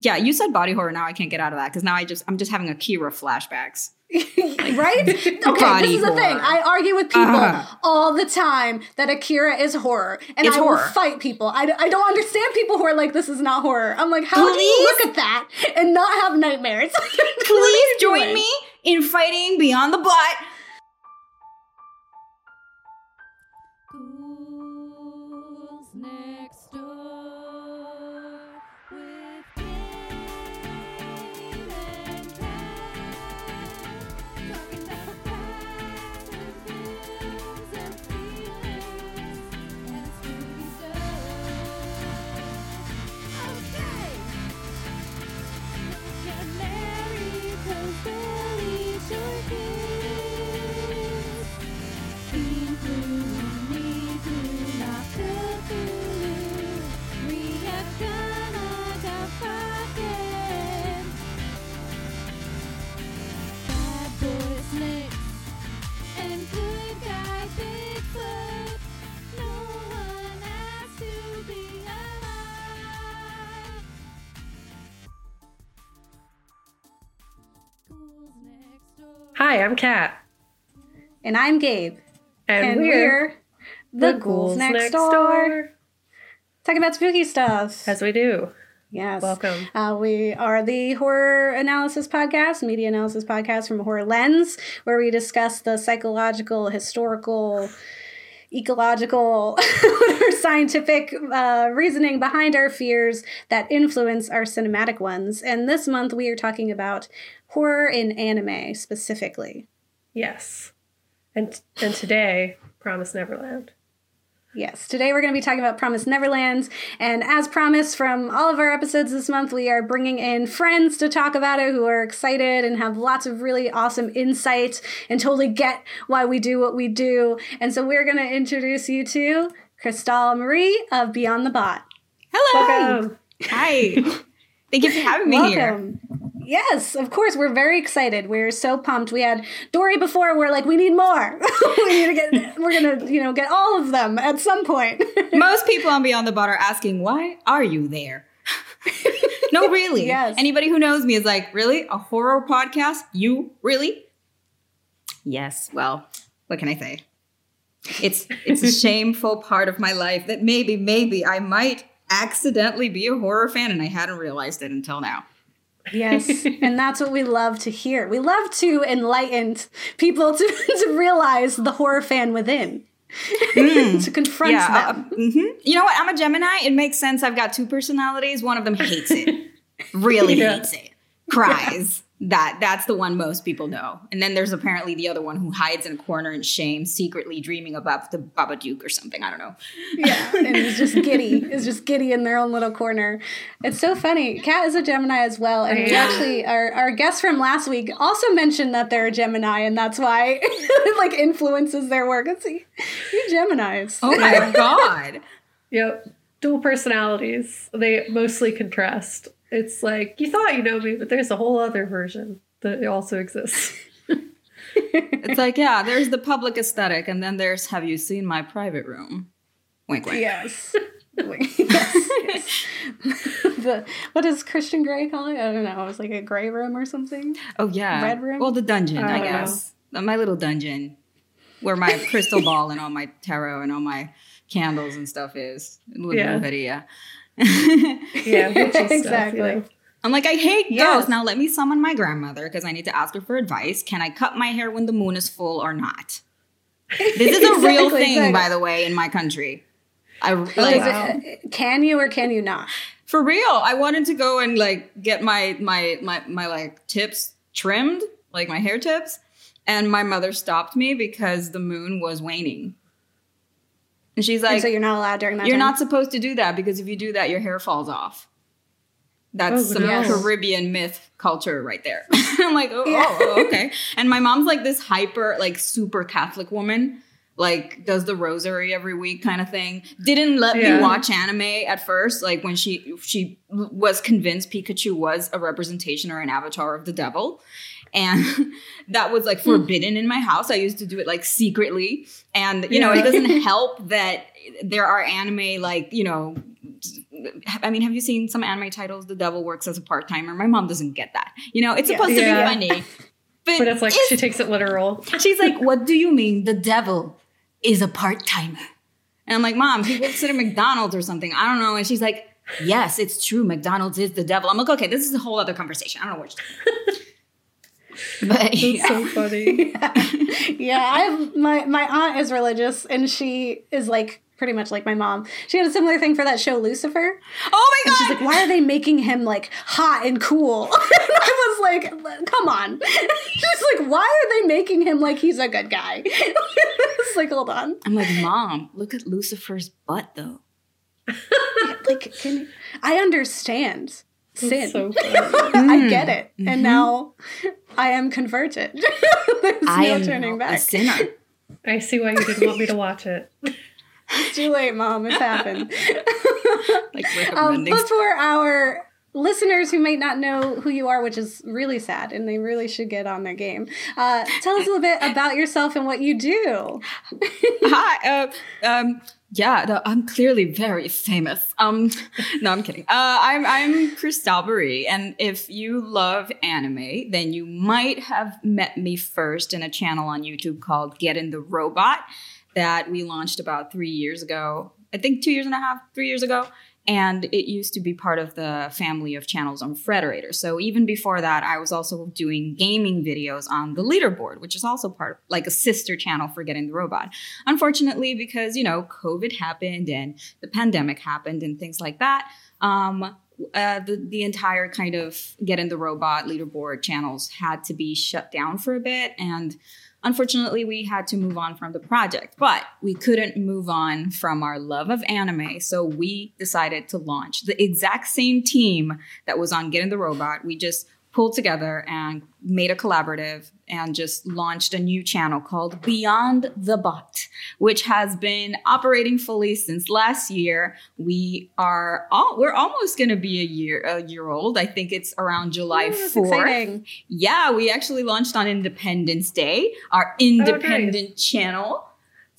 Yeah, you said body horror. Now I can't get out of that because now I just I'm just having Akira flashbacks. right? Okay, Body this is the thing. I argue with people Uh-huh. all the time that Akira is horror, and It's I horror. will fight people. I, I don't understand people who are like, "This is not horror." I'm like, how do you look at that and not have nightmares? Please join doing? me in fighting beyond the butt. Hi, I'm Kat, And I'm Gabe, and, and, we're, we're the, ghouls, next, door. talking about spooky stuff. as we do. yes, Welcome. Uh, we are the horror analysis podcast, media analysis podcast from a horror lens, where we discuss the psychological, historical, ecological, or scientific uh, reasoning behind our fears that influence our cinematic ones. And this month we are talking about horror in anime specifically. Yes, and and today, Promise Neverland. Yes, today we're going to be talking about Promise Neverland. And as promised from all of our episodes this month, we are bringing in friends to talk about it who are excited and have lots of really awesome insight and totally get why we do what we do. And so we're going to introduce you to Cristal Marie of Beyond the Bot. Hello. Welcome. Hi. Thank you for having me here. Yes, of course. We're very excited. We're so pumped. We had Dory before. We're like, we need more. we need to get. We're gonna, you know, get all of them at some point. Most people on Beyond the Bot are asking, why are you there? no, really. Yes. Anybody who knows me is like, really? A horror podcast? You? Really? Yes. Well, what can I say? It's it's a shameful part of my life that maybe, maybe I might accidentally be a horror fan and I hadn't realized it until now. Yes, and that's what we love to hear. We love to enlighten people to, to realize the horror fan within, to confront Yeah. uh, them. mhm. You know what? I'm a Gemini. It makes sense. I've got two personalities. One of them hates it, really Yeah. hates it, cries. That that's the one most people know. And then there's apparently the other one who hides in a corner in shame, secretly dreaming about the Babadook or something. I don't know. yeah, and it's just giddy. It's just giddy in their own little corner. It's so funny. Kat is a Gemini as well, and we Yeah. actually our our guest from last week also mentioned that they're a Gemini, and that's why it like influences their work. It's you Geminis. Oh my god. Yep, dual personalities. They mostly contrast. It's like you thought you know me, but there's a whole other version that also exists. It's like, yeah, there's the public aesthetic, and then there's have you seen my private room? Wink wink. Yes. yes, yes. the what does Christian Grey call it? I don't know. It was like a gray room or something. Oh yeah. Red room? Well, the dungeon, I I, don't know. guess. Uh, my little dungeon, where my crystal ball and all my tarot and all my candles and stuff is. Little Yeah. brujeria. Yeah, witchy stuff, Exactly. you know. I'm like, I hate Yes. ghosts. Now let me summon my grandmother because I need to ask her for advice. Can I cut my hair when the moon is full or not? This is a real thing, exactly. by the way, in my country. I Like, like is it- can you or can you not? for real. I wanted to go and like get my my my my like tips trimmed, like my hair tips, and my mother stopped me because the moon was waning. And she's And like, so you're not allowed during that. "You're time? not supposed to do that because if you do that, your hair falls off." That's Oh, some no. Caribbean myth culture right there. I'm like, oh, Yeah. Oh, oh, okay. And my mom's like this hyper, like super Catholic woman, like does the rosary every week kind of thing. Didn't let Yeah. me watch anime at first, like when she she was convinced Pikachu was a representation or an avatar of the devil. And that was like forbidden in my house. I used to do it like secretly. And, you know, it doesn't help that there are anime like, you know, I mean, have you seen some anime titles? The devil works as a part timer. My mom doesn't get that. You know, it's Yeah. supposed Yeah. to be funny. But, But it's like she takes it literal. she's like, What do you mean the devil is a part timer? And I'm like, Mom, he works at a McDonald's or something. I don't know. And she's like, Yes, it's true. McDonald's is the devil. I'm like, Okay, this is a whole other conversation. I don't know what you're But That's yeah. so funny. yeah, I have my my aunt is religious and she is like pretty much like my mom. She had a similar thing for that show Lucifer. oh my And god. she's like, why are they making him like hot and cool? and I was like, come on. she's like, why are they making him like he's a good guy? it's like, hold on. I'm like, Mom, look at Lucifer's butt though. Like, can I understand sin. So. I get it. And mm-hmm. now I am converted. There's I no am turning a back. sinner. I see why you didn't want me to watch it. It's too late, mom. It's happened. Like um, but for our listeners who might not know who you are, which is really sad, and they really should get on their game, uh, tell us a little bit about yourself and what you do. Hi. Uh, um. Yeah. I'm clearly very famous. Um. No, I'm kidding. Uh. I'm I'm Cristal Marie, and if you love anime, then you might have met me first in a channel on YouTube called Get in the Robot that we launched about three years ago. I think two years and a half, three years ago. And it used to be part of the family of channels on Frederator. So even before that, I was also doing gaming videos on the leaderboard, which is also part like a sister channel for Get in the Robot. Unfortunately, because you know COVID happened and the pandemic happened and things like that, um, uh, the the entire kind of Get in the Robot leaderboard channels had to be shut down for a bit and. Unfortunately, we had to move on from the project, but we couldn't move on from our love of anime. So we decided to launch the exact same team that was on Get in the Robot. We just pulled together and made a collaborative and just launched a new channel called Beyond the Bot, which has been operating fully since last year. We are all we're almost going to be a year a year old. I think it's around July Ooh, 4th. exciting. Yeah, we actually launched on Independence Day, our oh, independent channel.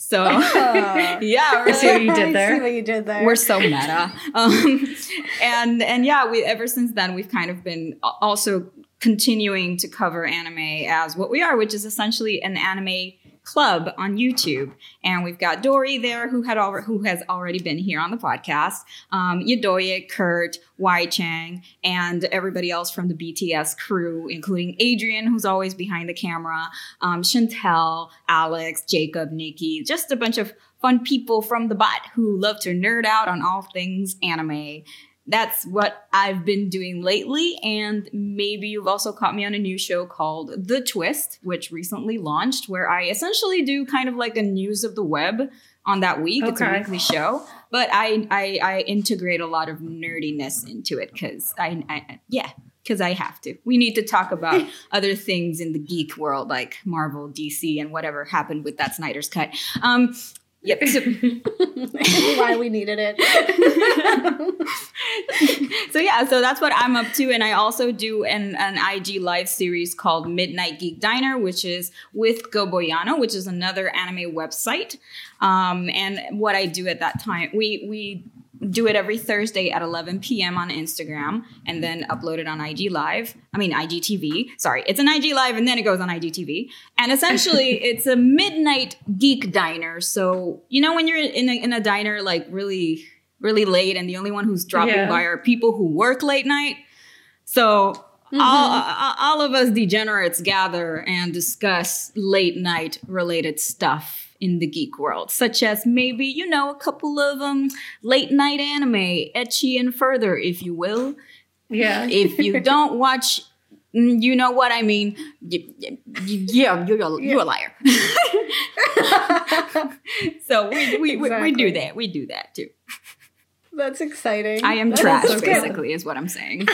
So Oh. yeah, I see we're, what you did there. see what you did there. we're so meta. Um, and and yeah, we ever since then we've kind of been also continuing to cover anime as what we are, which is essentially an anime club on YouTube. And we've got Dory there who had al- who has already been here on the podcast, um, Yedoye, Kurt, Y Chang, and everybody else from the BTS crew, including Adrian, who's always behind the camera, um, Chantel, Alex, Jacob, Nikki, just a bunch of fun people from the bot who love to nerd out on all things anime. That's what I've been doing lately. And maybe you've also caught me on a new show called The Twist, which recently launched, where I essentially do kind of like a news of the web on that week. It's a weekly show, but I, I, I integrate a lot of nerdiness into it because I, I, yeah, because I have to. We need to talk about other things in the geek world, like Marvel, DC, and whatever happened with that Snyder's cut. Um, yep. Why we needed it. so yeah, so that's what I'm up to, and I also do an, an IG live series called Midnight Geek Diner, which is with GoBoiano, which is another anime website. Um, and what I do at that time, we we do it every Thursday at 11 p.m. on Instagram, and then upload it on IG Live. I mean IGTV. Sorry, it's an IG Live, and then it goes on IGTV. And essentially, it's a midnight geek diner. So you know when you're in a, in a diner, like really really late, and the only one who's dropping Yeah. by are people who work late night. So mm-hmm. all, all all of us degenerates gather and discuss late night related stuff in the geek world, such as maybe you know a couple of um late night anime, ecchi and further, if you will. Yeah. If you don't watch. mm, You know what I mean? Yeah, you're, you're, you're a liar. so we, we, we, we do that. We do that too. That's exciting. I am That is trash, so good. basically, is what I'm saying.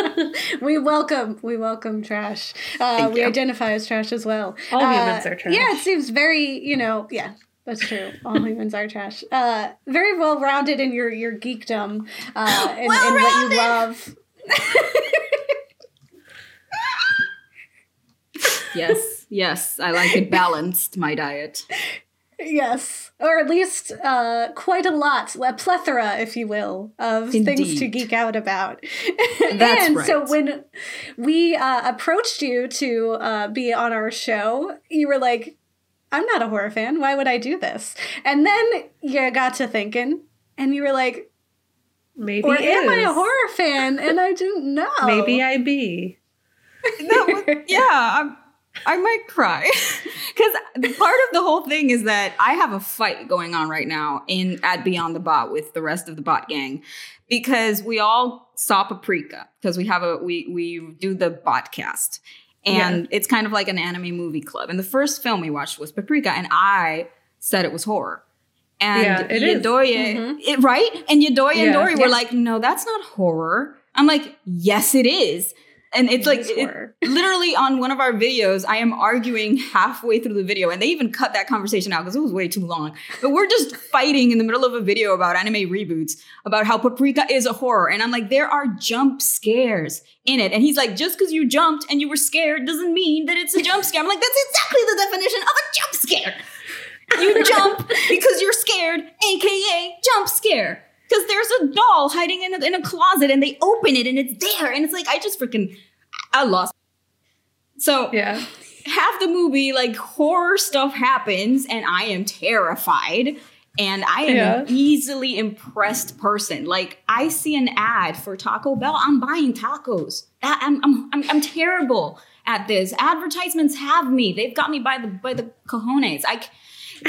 we welcome we welcome trash. Uh, we you. identify as trash as well. All Uh, humans are trash. Yeah, it seems very you know yeah. That's true. All humans are trash. Uh, very well rounded in your your geekdom uh, and, and what you Well-rounded. love. yes, yes, I like it balanced, my diet. Yes, or at least uh, quite a lot, a plethora, if you will, of things to geek out about. That's and so when we uh, approached you to uh, be on our show, you were like, "I'm not a horror fan. Why would I do this?" And then you got to thinking, and you were like, Maybe "Or am I a horror fan?" And I didn't know. Maybe I be. That was, yeah, I'm, I might cry because part of the whole thing is that I have a fight going on right now in at Beyond the Bot with the rest of the bot gang because we all saw Paprika because we have a we we do the botcast and it's kind of like an anime movie club. And the first film we watched was Paprika, and I said it was horror. And Yeah. Yedoye, Mhm. it, right? And Yedoye and Yeah. Dory were like, no, that's not horror. I'm like, yes, it is. And it's like it- literally on one of our videos, I am arguing halfway through the video, and they even cut that conversation out because it was way too long. But we're just fighting in the middle of a video about anime reboots about how Paprika is a horror, and I'm like, there are jump scares in it, and he's like, just because you jumped and you were scared doesn't mean that it's a jump scare. I'm like, that's exactly the definition of a jump scare. You jump because you're scared, aka jump scare. Because there's a doll hiding in a, in a closet and they open it and it's there. And it's like, I just freaking, I lost. So Yeah. half the movie, like horror stuff happens and I am terrified. And I am Yeah. an easily impressed person. Like I see an ad for Taco Bell, I'm buying tacos. I'm, I'm, I'm, I'm terrible at this. Advertisements have me. They've got me by the by the cojones. I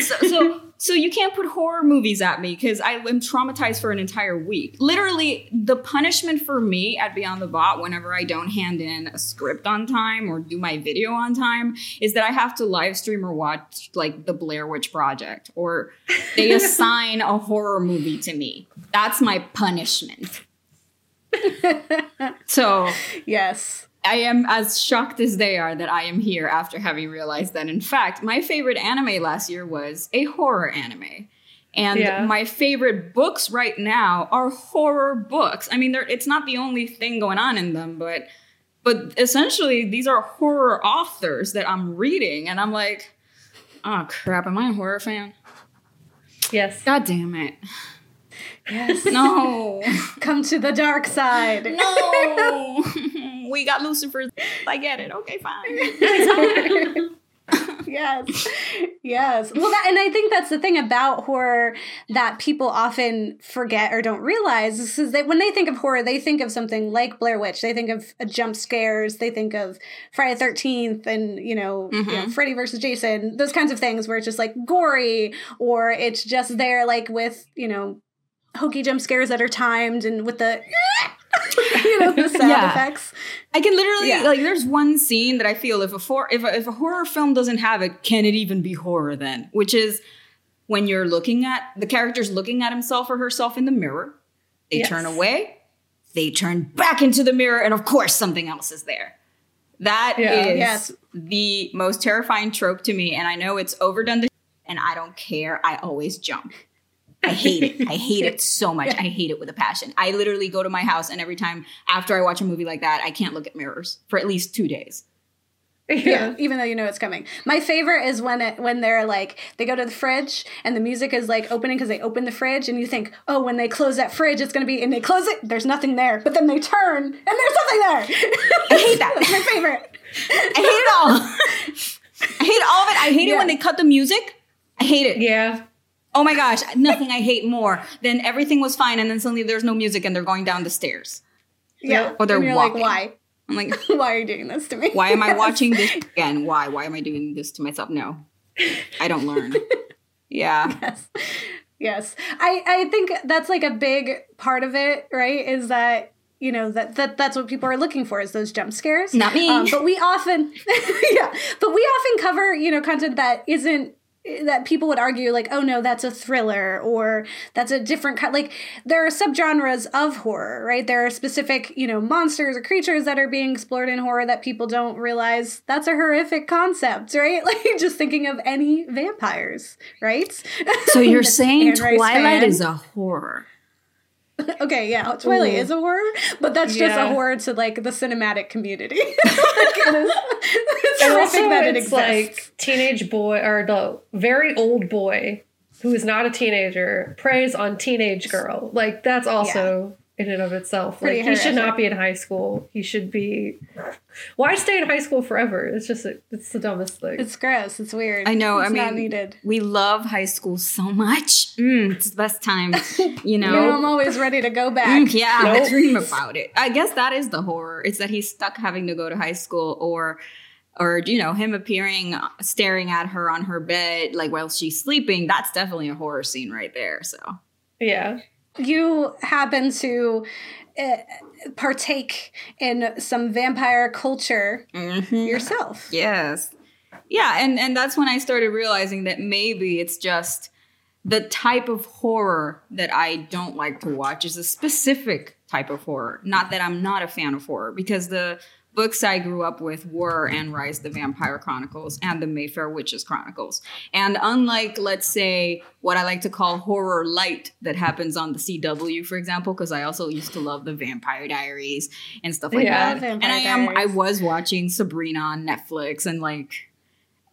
so so, so you can't put horror movies at me because I am traumatized for an entire week. Literally, the punishment for me at Beyond the Bot whenever I don't hand in a script on time or do my video on time is that I have to live stream or watch like the Blair Witch Project or they assign a horror movie to me. That's my punishment. so yes. I am as shocked as they are that I am here after having realized that, in fact, my favorite anime last year was a horror anime. And Yeah. my favorite books right now are horror books. I mean, it's not the only thing going on in them, but but essentially these are horror authors that I'm reading, and I'm like, oh crap, am I a horror fan? Yes. God damn it! Yes. No, Come to the dark side. no, we got Lucifer. I get it. Okay, fine. yes yes well that and i think that's the thing about horror that people often forget or don't realize is, that when they think of horror they think of something like blair witch they think of uh, jump scares they think of friday the 13th and you know, you know freddy versus jason those kinds of things where it's just like gory or it's just there like with you know hokey jump scares that are timed and with the you know the sound Yeah. effects I can literally Yeah. like. There's one scene that I feel if a for, if a, if a horror film doesn't have it, can it even be horror then? Which is when you're looking at the character's looking at himself or herself in the mirror. They Yes. turn away. They turn back into the mirror, and of course, something else is there. That is Yeah. Yes. the most terrifying trope to me, and I know it's overdone, to and I don't care. I always jump. I hate it. I hate it so much. I hate it with a passion. I literally go to my house, and every time after I watch a movie like that, I can't look at mirrors for at least two days. yeah, even though you know it's coming. My favorite is when it when they're like they go to the fridge and the music is like opening because they open the fridge and you think, oh, when they close that fridge, it's gonna be and they close it, there's nothing there, but then they turn and there's something there. I hate that. That's my favorite. I hate it all. I hate all of it. I hate it when they cut the music. I hate it. Yeah. Oh my gosh, nothing I hate more than everything was fine and then suddenly there's no music and they're going down the stairs. Yeah, Or they're walking. like, why? I'm like, Why are you doing this to me? why am I watching this again? Why? Why am I doing this to myself? No, I don't learn. Yeah. yes yes i i think that's like a big part of it right is that you know that, that that's what people are looking for is those jump scares Not me. um, but we often yeah but we often cover you know content that isn't that people would argue like oh no that's a thriller or that's a different kind like there are subgenres of horror right there are specific you know monsters or creatures that are being explored in horror that people don't realize that's a horrific concept right like just thinking of any vampires right So you're saying Twilight fan. is a horror? okay, yeah, Twilight Ooh. is a horror, but that's just a Yeah. horror to like the cinematic community. like, it is, it's And also, that it it's exists. like teenage boy or the very old boy who is not a teenager preys on teenage girl. Like that's also in and of itself. Pretty like he should not be in high school. He should be. Why stay in high school forever? It's just it's the dumbest thing. it's gross. It's weird. I know. It's I mean, not needed. we love high school so much. Mm, it's the best time. You know. You know, I'm always ready to go back. Mm, yeah, I Nope. dream about it. I guess that is the horror. It's that he's stuck having to go to high school or or you know, him appearing uh, staring at her on her bed like while she's sleeping. That's definitely a horror scene right there. So yeah. You happen to uh, partake in some vampire culture Mhm. yourself. Yes. Yeah, and and that's when I started realizing that maybe it's just the type of horror that I don't like to watch is a specific type of horror. Not that I'm not a fan of horror because the books I grew up with were Anne Rice the Vampire Chronicles and the Mayfair Witches Chronicles. And unlike let's say what I like to call horror light that happens on the CW for example because I also used to love the Vampire Diaries and stuff like Yeah. that. Vampire And I am I was watching Sabrina on Netflix and like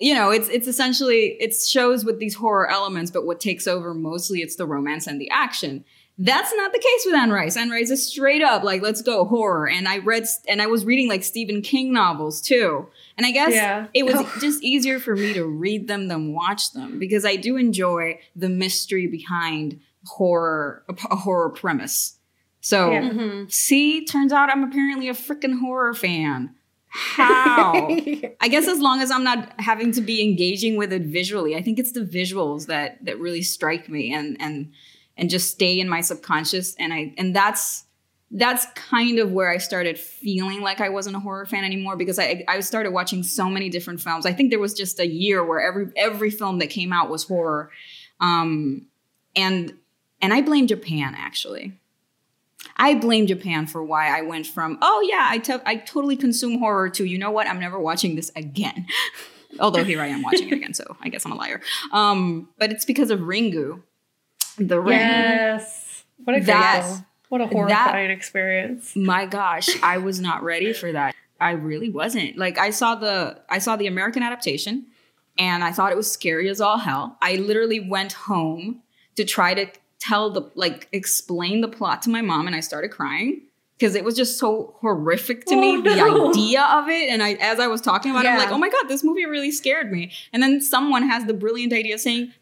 you know, it's it's essentially it's shows with these horror elements, but what takes over mostly it's the romance and the action. That's not the case with Anne Rice. Anne Rice is straight up like, let's go horror. And I read and I was reading like Stephen King novels too. And I guess Yeah. it was Oh. just easier for me to read them than watch them because I do enjoy the mystery behind horror, a, a horror premise. So Yeah. Mhm. see, turns out I'm apparently a freaking horror fan. How? I guess as long as I'm not having to be engaging with it visually, I think it's the visuals that that really strike me and and and just stay in my subconscious. And I and that's that's kind of where I started feeling like I wasn't a horror fan anymore because I I started watching so many different films. I think there was just a year where every every film that came out was horror, um, and and I blame Japan actually. I blame Japan for why I went from, oh yeah, I I totally consume horror to, you know what, I'm never watching this again. Although here I am watching it again, so I guess I'm a liar. Um, but it's because of Ringu. The Ring. Yes. What a That- What a horrifying experience. My gosh, I was not ready for that. I really wasn't. Like I saw the I saw the American adaptation and I thought it was scary as all hell. I literally went home to try to tell the like explain the plot to my mom and I started crying because it was just so horrific to me Oh, the idea of it and I as I was talking about it I'm like, "Oh my god, this movie really scared me." And then someone has the brilliant idea saying,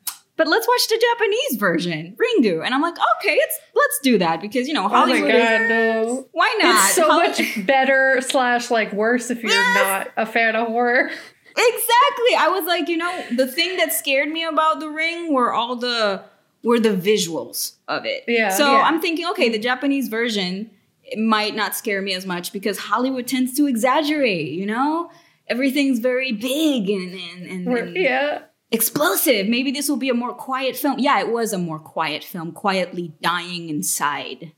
"But let's watch the Japanese version, Ringu." And I'm like, "Okay, it's let's do that because, you know, Oh my Hollywood is no. why not? It's so much better slash like worse if you're Yes. not a fan of horror. Exactly. I was like, you know, the thing that scared me about the ring were all the were the visuals of it. Yeah, So yeah. I'm thinking, okay, the Japanese version might not scare me as much because Hollywood tends to exaggerate, you know? Everything's very big and and, and, and yeah. Explosive. Maybe this will be a more quiet film. Yeah, it was a more quiet film, quietly dying inside.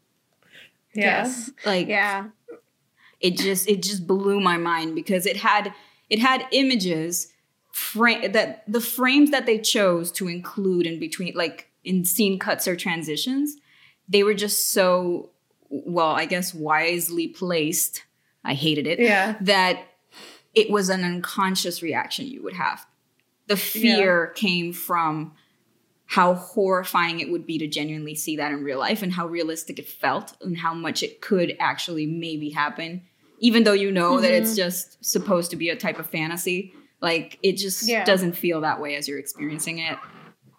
Yeah. Yes. Like Yeah. it just it just blew my mind because it had it had images fra- that the frames that they chose to include in between like in scene cuts or transitions they were just so well i guess wisely placed i hated it Yeah. that it was an unconscious reaction you would have the fear came from how horrifying it would be to genuinely see that in real life and how realistic it felt and how much it could actually maybe happen. Even though you know that Mm-hmm. it's just supposed to be a type of fantasy like it just Yeah. doesn't feel that way as you're experiencing it.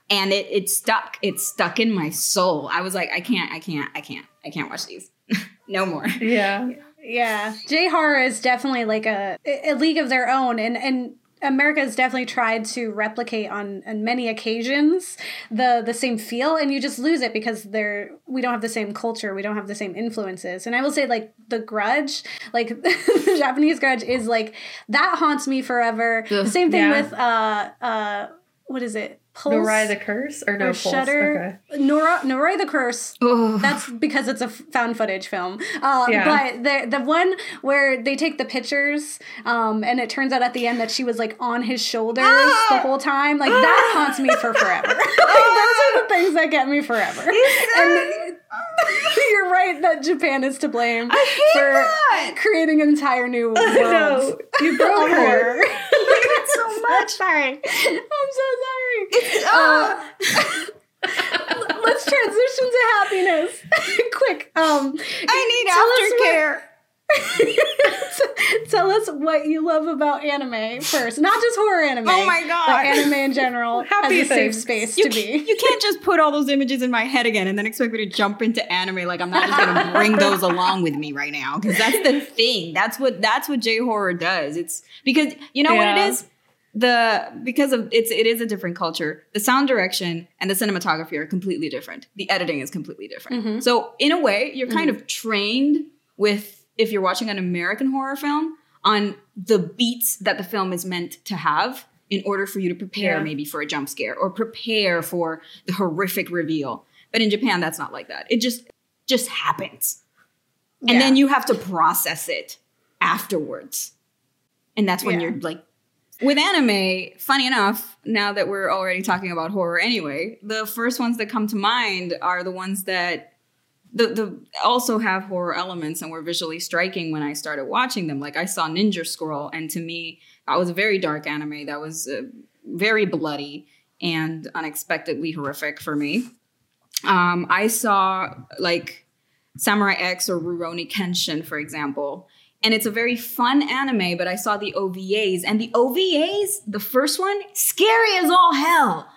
And it it stuck. It stuck in my soul. I was like i can't i can't i can't i can't watch these. No more. Yeah. Yeah, J horror is definitely like a a league of their own, and and America has definitely tried to replicate on on many occasions the the same feel, and you just lose it because they're we don't have the same culture, we don't have the same influences. And I will say, like the Grudge, like the Japanese Grudge is like that haunts me forever. The Ugh. same thing Yeah. with uh uh what is it? Pulse Noroi the Curse? Or no, or Pulse. Shudder. Nora Noroi the Curse. Ugh. That's because it's a found footage film. Uh, Yeah. But the the one where they take the pictures, um, and it turns out at the end that she was like on his shoulders Ah! the whole time. Like that haunts me for forever. like, those are the things that get me forever. And You're right that Japan is to blame for that. creating an entire new world. I know. You broke of her. horror. so much. sorry. I'm so sorry. Uh, Uh, let's transition to happiness. Quick. Um, I need aftercare. Tell us what you love about anime first. Not just horror anime. Oh my God. But anime in general Happy as a safe space You, to be. you can't just put all those images in my head again and then expect me to jump into anime like I'm not just gonna bring those along with me right now because that's the thing. That's what that's what J horror does. It's because you know what it is the because of it's it is a different culture. The sound direction and the cinematography are completely different. The editing is completely different. Mhm. So in a way, you're kind of trained with if you're watching an American horror film on the beats that the film is meant to have in order for you to prepare Yeah. maybe for a jump scare or prepare for the horrific reveal. But in Japan, that's not like that. It just just happens. And Yeah. then you have to process it afterwards. And that's when Yeah. you're like with anime, funny enough, now that we're already talking about horror anyway, the first ones that come to mind are the ones that the, the also have horror elements and were visually striking when I started watching them. Like I saw Ninja Scroll, and to me, that was a very dark anime that was uh, very bloody and unexpectedly horrific for me. Um, I saw like Samurai X or Rurouni Kenshin, for example, and it's a very fun anime. But I saw the OVAs, and the OVAs, the first one, scary as all hell,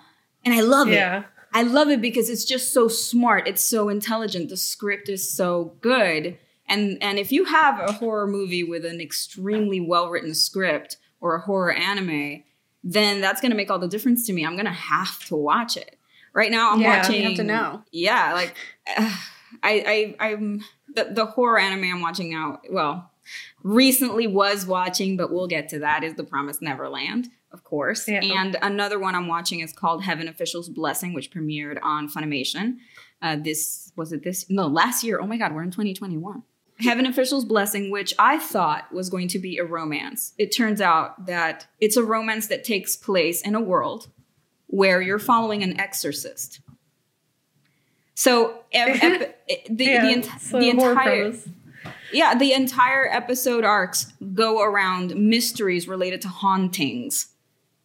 and I love it. I love it because it's just so smart. It's so intelligent. The script is so good. And and if you have a horror movie with an extremely well written script or a horror anime, then that's gonna make all the difference to me. I'm gonna have to watch it. Right now, I'm Yeah, watching. you have to know. Yeah, like uh, I I I'm the the horror anime I'm watching now. Well, recently was watching, but we'll get to that. Is The Promised Neverland, of course. Yeah. And another one I'm watching is called Heaven Official's Blessing, which premiered on Funimation. Uh, this was it this no last year. Oh my god, we're in 2021. Heaven Official's Blessing, which I thought was going to be a romance. It turns out that it's a romance that takes place in a world where you're following an exorcist. So ep- ep- the, yeah. the, ent- so the entire premise. Yeah, the entire episode arcs go around mysteries related to hauntings.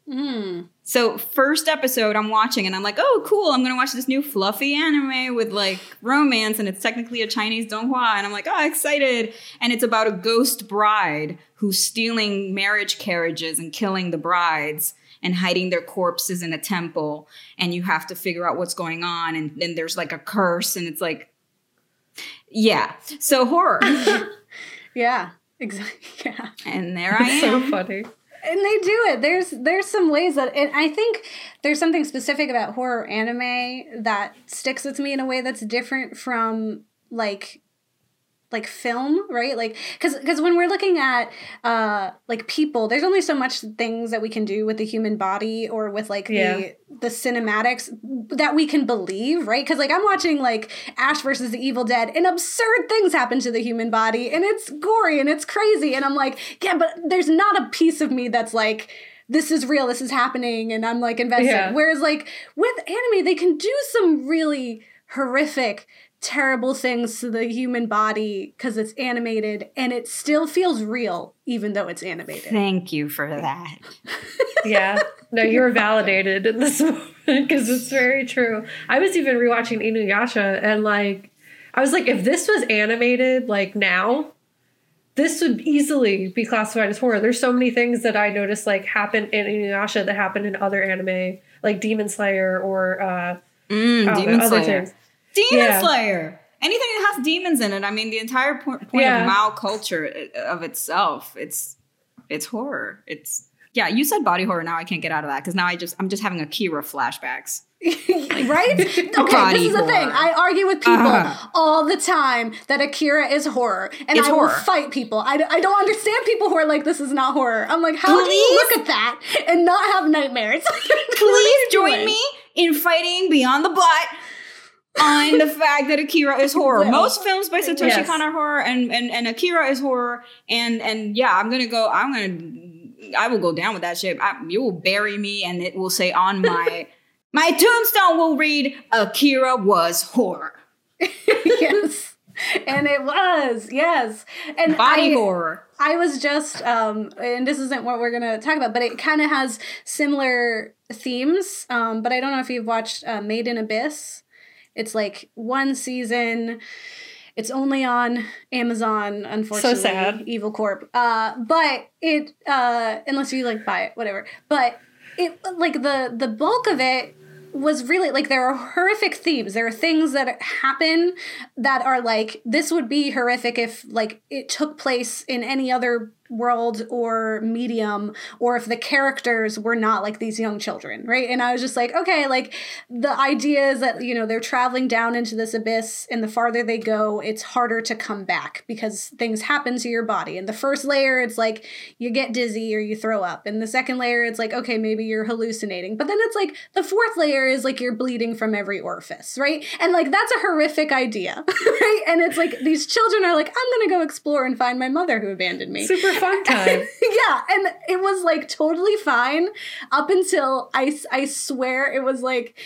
Mm. So first episode I'm watching and I'm like, oh cool, I'm gonna watch this new fluffy anime with like romance and it's technically a Chinese donghua and I'm like, oh excited. And it's about a ghost bride who's stealing marriage carriages and killing the brides and hiding their corpses in a temple and you have to figure out what's going on and then there's like a curse and it's like yeah. So horror. Yeah. Exactly. Yeah. and there I It's so funny. And they do it. There's there's some ways that and I think there's something specific about horror anime that sticks with me in a way that's different from like like film, right? Like cuz cuz when we're looking at uh like people, there's only so much things that we can do with the human body or with like Yeah. the the cinematics that we can believe, right? Cuz like I'm watching like Ash versus the Evil Dead and absurd things happen to the human body and it's gory and it's crazy and I'm like, yeah, but there's not a piece of me that's like this is real, this is happening and I'm like invested. Yeah. Whereas like with anime they can do some really horrific terrible things to the human body because it's animated and it still feels real even though it's animated. Thank you for that. Yeah. No, you were validated in this moment because it's very true. I was even rewatching Inuyasha and like, I was like, if this was animated like now, this would easily be classified as horror. There's so many things that I noticed like happen in Inuyasha that happen in other anime, like Demon Slayer or uh, Mm, I know, Demon other Slayer. things. Demon Yeah. Slayer. Anything that has demons in it. I mean, the entire po- point Yeah. of Mao culture of itself. It's it's horror. It's yeah. You said body horror. Now I can't get out of that because now I just I'm just having Akira flashbacks. right? Okay, this is the thing. I argue with people Uh-huh. all the time that Akira is horror, and It's I will fight people. I, I don't understand people who are like, "This is not horror." I'm like, how do you look at that and not have nightmares? Please join doing? me in fighting beyond the butt on the fact that Akira is horror. Most films by Satoshi Yes. Kon are horror, and, and and Akira is horror. And and yeah, I'm gonna go. I'm gonna. I will go down with that shit. I, you will bury me, and it will say on my my tombstone will read Akira was horror. yes. And it was, yes. And Body I, horror. I was just, um, and this isn't what we're gonna talk about, but it kind of has similar themes. Um, but I don't know if you've watched uh, Made in Abyss. It's like one season. It's only on Amazon, unfortunately. So sad. Evil Corp. Uh, but it, uh, unless you like buy it, whatever. But it, like the the bulk of it was really like there are horrific themes. There are things that happen that are like this would be horrific if like it took place in any other world or medium or if the characters were not like these young children, right? And I was just like, okay, like the idea is that you know they're traveling down into this abyss and the farther they go, it's harder to come back because things happen to your body. And the first layer it's like you get dizzy or you throw up. And the second layer it's like okay, maybe you're hallucinating. But then it's like the fourth layer is like you're bleeding from every orifice, right? And like that's a horrific idea, right? And it's like these children are like I'm to go explore and find my mother who abandoned me Super fun time. yeah, and it was like totally fine up until I, I swear it was like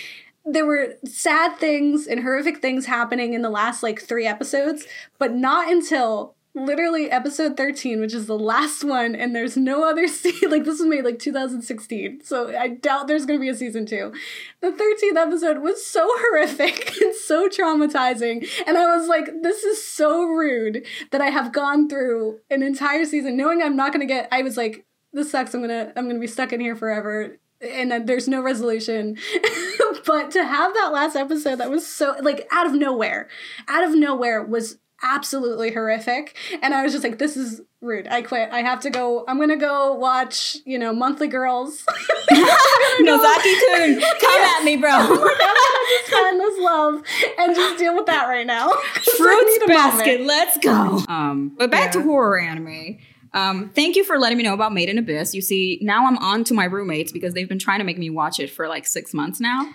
there were sad things and horrific things happening in the last like three episodes, but not until literally episode 13, which is the last one, and there's no other season. Like this was made like 2016, so I doubt there's gonna be a season two. The 13th episode was so horrific and so traumatizing, and I was like, this is so rude that I have gone through an entire season knowing I'm not gonna get. I was like, this sucks. I'm gonna I'm gonna be stuck in here forever. And there's no resolution. but to have that last episode that was so like out of nowhere, out of nowhere was absolutely horrific. And I was just like, this is rude. I quit. I have to go. I'm gonna go watch, you know, Monthly Girls. Nozaki Kun, come at me, bro. I'm gonna just find this love and just deal with that right now. I Fruits need a moment. basket, let's go. Um, but back to horror anime. Um, thank you for letting me know about Made in Abyss. You see, now I'm on to my roommates because they've been trying to make me watch it for like six months now.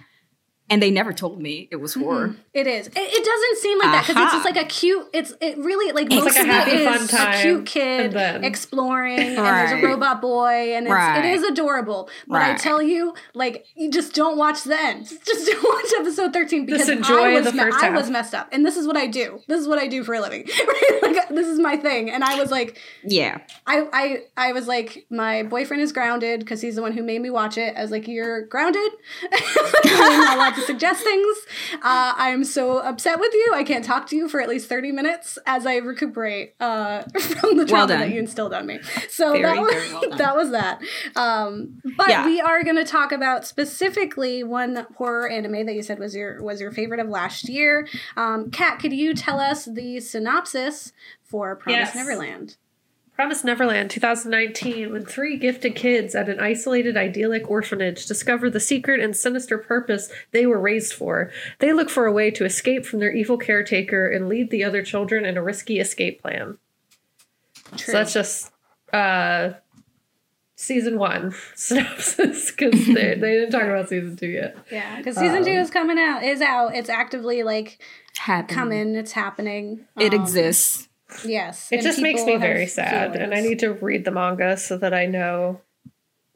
And they never told me it was mm-hmm. horror. It is. It, it doesn't seem like that because it's just like a cute. It's it really like It's most like of a happy, it is fun time, a cute kid and then- exploring, and there's a robot boy, and it's, Right. it is adorable. But I tell you, like you just don't watch the end. Just don't watch episode thirteen because enjoy I was the first I was messed up, and this is what I do. This is what I do for a living. Like this is my thing, and I was like. Yeah. I, I I was like, my boyfriend is grounded because he's the one who made me watch it. I was like, you're grounded. I'm not allowed to suggest things. Uh, I'm so upset with you. I can't talk to you for at least 30 minutes as I recuperate uh, from the trauma done. that you instilled on me. So Very, that, was, well that was that. Um, but Yeah. we are going to talk about specifically one horror anime that you said was your was your favorite of last year. Um, Kat, could you tell us the synopsis for Promise Yes. Neverland? Promise Neverland 2019 when three gifted kids at an isolated idyllic orphanage discover the secret and sinister purpose they were raised for. They look for a way to escape from their evil caretaker and lead the other children in a risky escape plan. So that's just uh season 1 synopsis cuz they, they didn't talk about season 2 yet. Yeah, because season two Um, is coming out, is out. It's actively like Happen. coming. It's happening. It Um, exists. Yes, It just makes me very have sad and I need to read the manga so that I know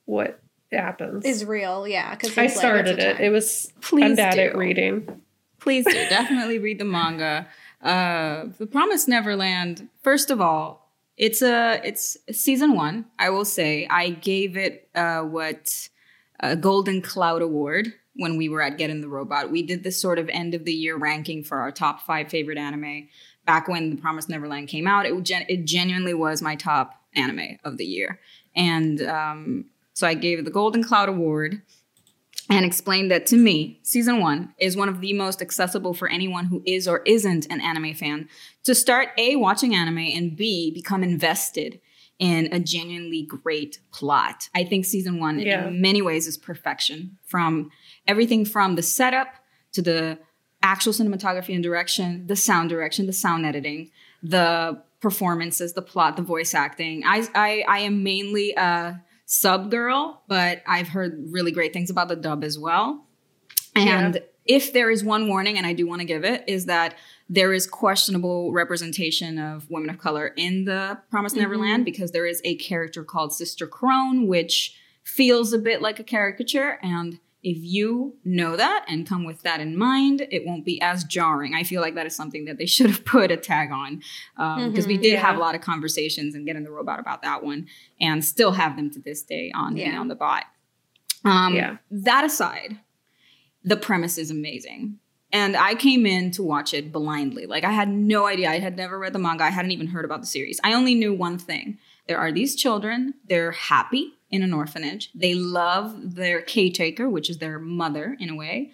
what happens. is real. Yeah, because I started it. It was Please I'm bad do. at reading. Please do definitely read the manga. Uh, the Promised Neverland. First of all, it's a it's season one. I will say I gave it uh, what a Golden Cloud Award when we were at Get in the Robot. We did this sort of end of the year ranking for our top five favorite anime. Back when The Promised Neverland came out, it gen- it genuinely was my top anime of the year, and um, so I gave it the Golden Cloud Award and explained that to me, season one is one of the most accessible for anyone who is or isn't an anime fan to start A, watching anime, and B, become invested in a genuinely great plot. I think season one, Yeah. in many ways, is perfection from everything from the setup to the actual cinematography and direction, the sound direction, the sound editing, the performances, the plot, the voice acting. I I, I am mainly a sub girl, but I've heard really great things about the dub as well. And Yeah. if there is one warning, and I do want to give it, is that there is questionable representation of women of color in the Promised mm-hmm. Neverland because there is a character called Sister Krone, which feels a bit like a caricature and if you know that and come with that in mind, it won't be as jarring. I feel like that is something that they should have put a tag on because we Mhm, did yeah. have a lot of conversations and get in the robot about that one, and still have them to this day on Yeah. on the bot. Um, Yeah. That aside, the premise is amazing. And I came in to watch it blindly. Like I had no idea. I had never read the manga. I hadn't even heard about the series. I only knew one thing. There are these children. They're happy in an orphanage. They love their caretaker, which is their mother in a way.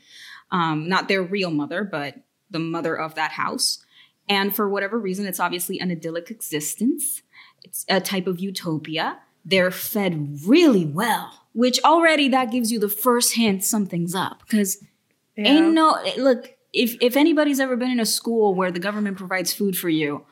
Um, not their real mother, but the mother of that house. And for whatever reason, it's obviously an idyllic existence. It's a type of utopia. They're fed really well, which already that gives you the first hint something's up. Because Yeah. Ain't no look. If if anybody's ever been in a school where the government provides food for you,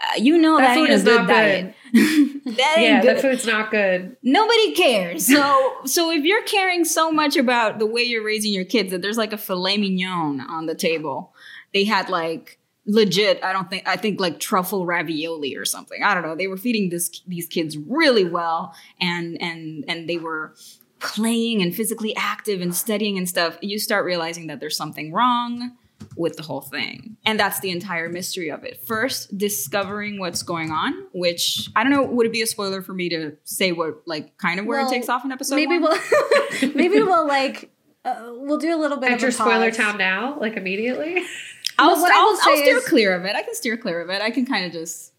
Uh, you know That that, food is good not diet. that ain't yeah, good. the food's not good. Nobody cares. So so if you're caring so much about the way you're raising your kids that there's like a filet mignon on the table, they had like legit. I don't think I think like truffle ravioli or something. I don't know. They were feeding this these kids really well, and and and they were playing and physically active and studying and stuff. You start realizing that there's something wrong with the whole thing. And that's the entire mystery of it. First, discovering what's going on, which I don't know, would it be a spoiler for me to say what, like, kind of where Well, it takes off in episode maybe one? we'll maybe we'll like uh, we'll do a little bit Enter of a spoiler pause. town now, like immediately. I'll, Well, what I I'll, I'll steer is- clear of it. I can steer clear of it. I can kind of just.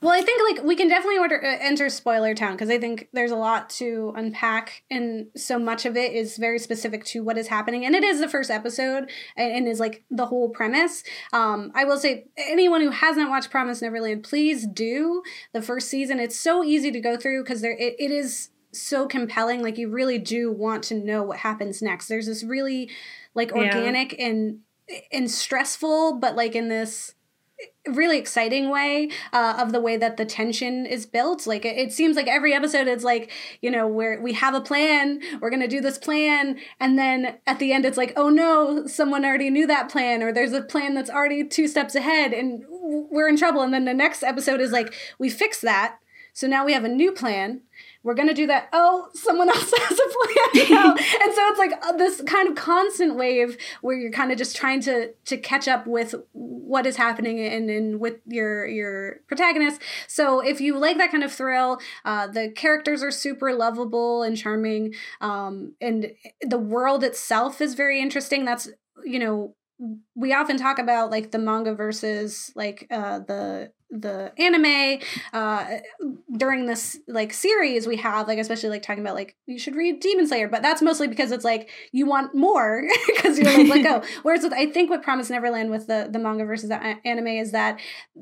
Well, I think like we can definitely order uh, enter spoiler town because I think there's a lot to unpack, and so much of it is very specific to what is happening, and it is the first episode and, and is like the whole premise. Um, I will say anyone who hasn't watched Promise Neverland, please do the first season. It's so easy to go through because there it, it is so compelling. Like you really do want to know what happens next. There's this really like Yeah. organic and and stressful, but like in this really exciting way uh, of the way that the tension is built. Like it, it seems like every episode is like you know where we have a plan we're gonna do this plan and then at the end it's like oh no someone already knew that plan or there's a plan that's already two steps ahead and we're in trouble. And then the next episode is like we fixed that so now we have a new plan we're gonna do that. Oh, someone else has a plan now, and so it's like uh, this kind of constant wave where you're kind of just trying to to catch up with what is happening and, and with your your protagonist. So if you like that kind of thrill, uh, the characters are super lovable and charming, um, and the world itself is very interesting. That's you know we often talk about like the manga versus like uh, the the anime uh during this like series we have like especially like talking about like you should read demon slayer but that's mostly because it's like you want more because you're like let go whereas with, i think with promise neverland with the the manga versus the anime is that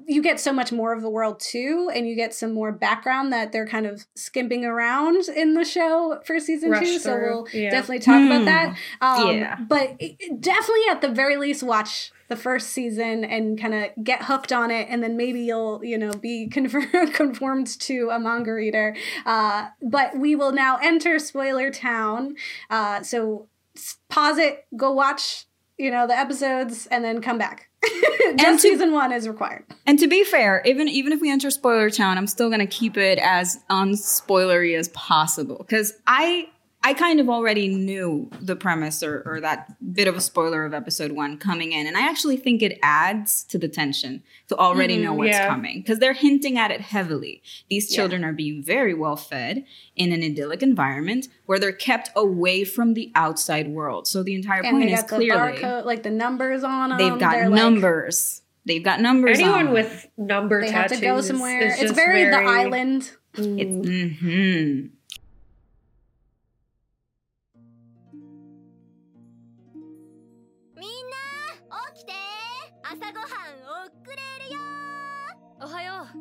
you get so much more of the world too and you get some more background that they're kind of skimping around in the show for season Rush two so we'll yeah. definitely talk about Hmm. that um, Yeah. but it- it- definitely at the very least watch the first season and kind of get hooked on it and then maybe you'll you know be conform- conformed to a manga reader. Uh, but we will now enter spoiler town. Uh, so pause it go watch you know the episodes and then come back. Just to- season one is required. And to be fair, even even if we enter spoiler town, I'm still gonna keep it as unspoilery as possible. Because I I kind of already knew the premise or, or that bit of a spoiler of episode one coming in, and I actually think it adds to the tension to already know what's yeah. coming because they're hinting at it heavily. These Yeah. children are being very well fed in an idyllic environment where they're kept away from the outside world. So the entire and point they is got the clearly barcode like the numbers on them they've got They're, like, numbers. They've got numbers. Anyone on. with number they have to go somewhere is it's just very, the island It's Mm. mm-hmm.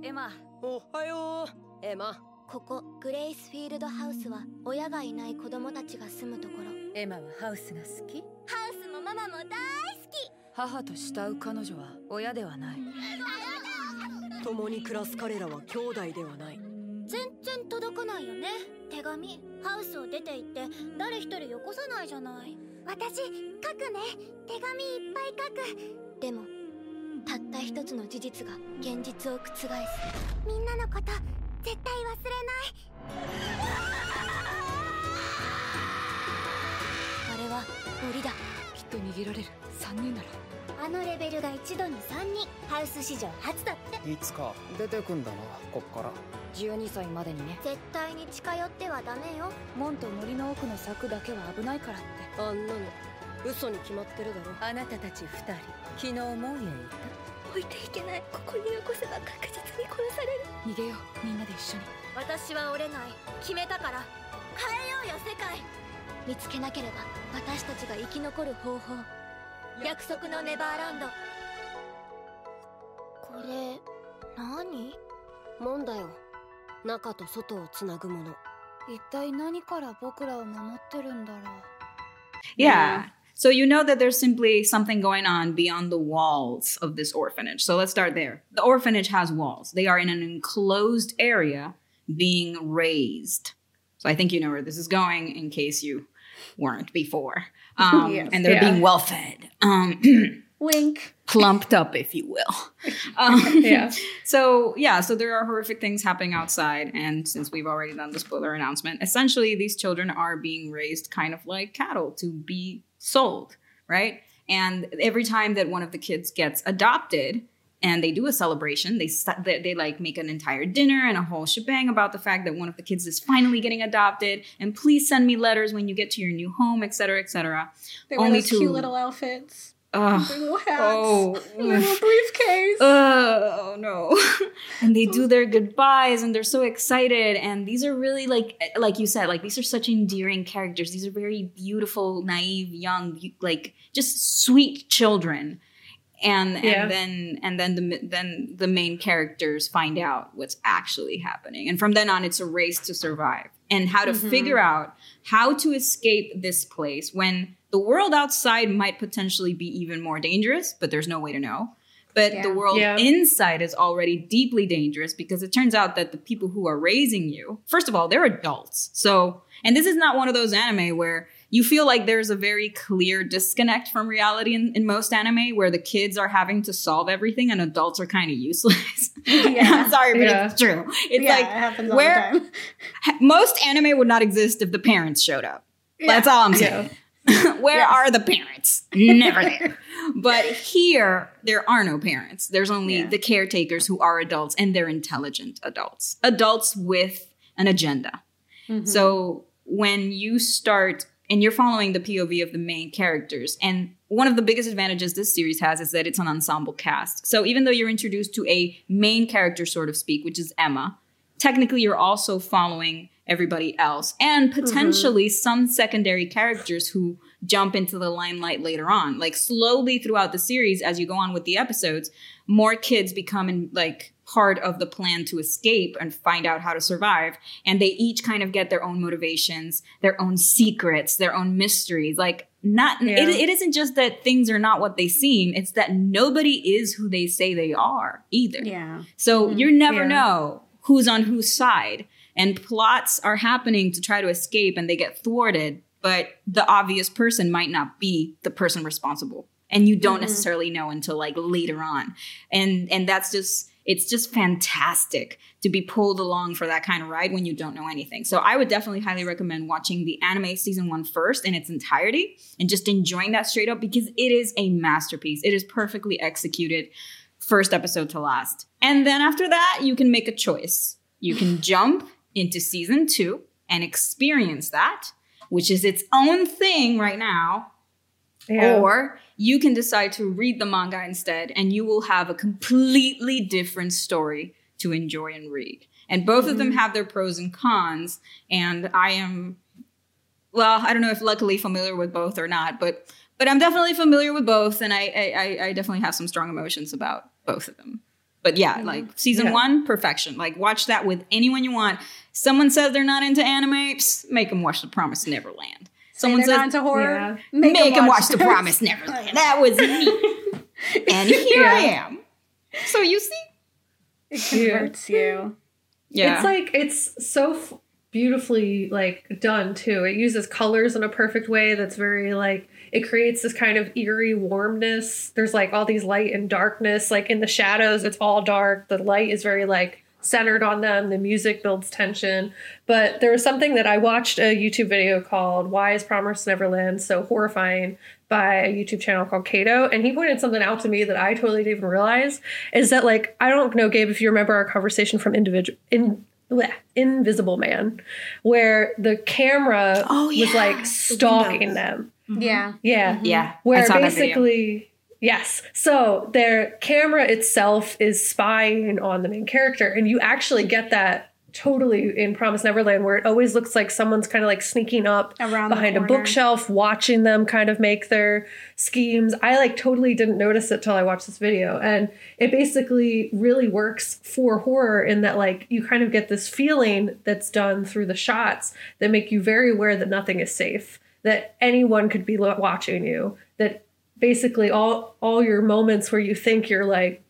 エマ。おはよう。エマ。ここグレイスフィールドハウスは親がいない子供たちが住むところ。エマはハウスが好き？ハウスもママも大好き。母と慕う彼女は親ではない。共に暮らす彼らは兄弟ではない。全然届かないよね。手紙。ハウスを出て行って誰一人よこさないじゃない。私書くね。手紙いっぱい書く。でもたった一つの事実が現実を覆す。みんなのこと絶対忘れない。あれはは檻だ。きっと逃げられる。3人なら。あのレベルが一度に3人。ハウス史上初だって。いつか出てくんだなこっから。12歳までにね。絶対に近寄ってはダメよ。門と森の奥の柵だけは危ないからって。あんなの嘘に決まってるだろ。あなたたち2人昨日門へ行っ置いていけない。ここに残せば確実に殺される。た逃げよう。みんなで一緒に。私は折れない。決めたから。変えようよ世界。見つけなければ私たちが生き残る方法。約束のネバーランド。これ何？もんだよ中と外をつなぐもの。一体何から僕らを守ってるんだろう。Yeah. So you know that there's simply something going on beyond the walls of this orphanage. So let's start there. The orphanage has walls. They are in an enclosed area being raised. So I think you know where this is going in case you weren't before. Um, Yes. and they're Yeah. being well fed, um, Wink. plumped up, if you will. Um, Yeah. so yeah, so there are horrific things happening outside, and since we've already done the spoiler announcement, essentially these children are being raised kind of like cattle to be sold, right? And every time that one of the kids gets adopted, and they do a celebration, they they, they like make an entire dinner and a whole shebang about the fact that one of the kids is finally getting adopted, and please send me letters when you get to your new home, etc., etc. They wear Only those to- cute little outfits. Ugh. Little hats. Oh, little briefcase. Uh, oh no and they do their goodbyes and they're so excited and these are really like eh, like you said like these are such endearing characters these are very beautiful naive young like just sweet children and Yeah. and then and then the then the main characters find out what's actually happening and from then on it's a race to survive and how to mm-hmm. figure out how to escape this place when the world outside might potentially be even more dangerous but there's no way to know but the world Yeah. inside is already deeply dangerous because it turns out that the people who are raising you first of all they're adults so and this is not one of those anime where you feel like there's a very clear disconnect from reality in, in most anime where the kids are having to solve everything and adults are kind of useless. Yeah. I'm sorry, but Yeah. it's true. It's yeah, like it happens all where- the time. most anime would not exist if the parents showed up. That's all I'm saying. Where Yes. are the parents? Never there. But here, there are no parents. There's only Yeah. the caretakers who are adults and they're intelligent adults, adults with an agenda. Mm-hmm. So when you start and you're following the POV of the main characters, and one of the biggest advantages this series has is that it's an ensemble cast. So even though you're introduced to a main character, sort of speak, which is Emma, technically you're also following everybody else and mm-hmm. potentially some secondary characters who jump into the limelight later on. Like slowly throughout the series, as you go on with the episodes, more kids become in, like part of the plan to escape and find out how to survive. And they each kind of get their own motivations, their own secrets, their own mysteries. Like not Yeah. it, it isn't just that things are not what they seem, it's that nobody is who they say they are either. Yeah. So mm-hmm. you never Yeah. know who's on whose side. And plots are happening to try to escape and they get thwarted, but the obvious person might not be the person responsible. And you don't mm-hmm. necessarily know until like later on. And and that's just it's just fantastic to be pulled along for that kind of ride when you don't know anything. So I would definitely highly recommend watching the anime season one first in its entirety and just enjoying that straight up because it is a masterpiece. It is perfectly executed first episode to last. And then after that, you can make a choice. You can jump into season two and experience that, which is its own thing right now. Yeah. Or you can decide to read the manga instead, and you will have a completely different story to enjoy and read. And both of them mm-hmm. have their pros and cons. And I am, well, I don't know if luckily familiar with both or not, but but I'm definitely familiar with both, and I, I- I definitely have some strong emotions about both of them. But yeah, like season Yeah. one, perfection. Like watch that with anyone you want. Someone says they're not into anime, psst, make them watch The Promised Neverland. Someone says not into horror. Yeah. make, 'em them watch, The Promised Neverland. That was me, and here I am. So you see, It converts you. yeah, It's like it's so f- beautifully like done too. It uses colors in a perfect way that's very like it creates this kind of eerie warmness. There's like all these light and darkness like in the shadows it's all dark. The light is very like centered on them. The music builds tension. But there was something that I watched a YouTube video called Why is Promised Neverland So Horrifying by a YouTube channel called Kato. And he pointed something out to me that I totally didn't even realize is that, like, I don't know, Gabe, if you remember our conversation from individual. In, bleh, Invisible Man, where the camera Oh, was yeah. like The stalking windows. them. Mm-hmm. Yeah. Yeah. Mm-hmm. Yeah, I Where saw that video. basically, yes. So their camera itself is spying on the main character, and you actually get that totally in Promise Neverland, where it always looks like someone's kind of like sneaking up Around behind a bookshelf, watching them kind of make their schemes. I like totally didn't notice it till I watched this video, and it basically really works for horror in that like you kind of get this feeling that's done through the shots that make you very aware that nothing is safe, that anyone could be watching you, that basically all all your moments where you think you're like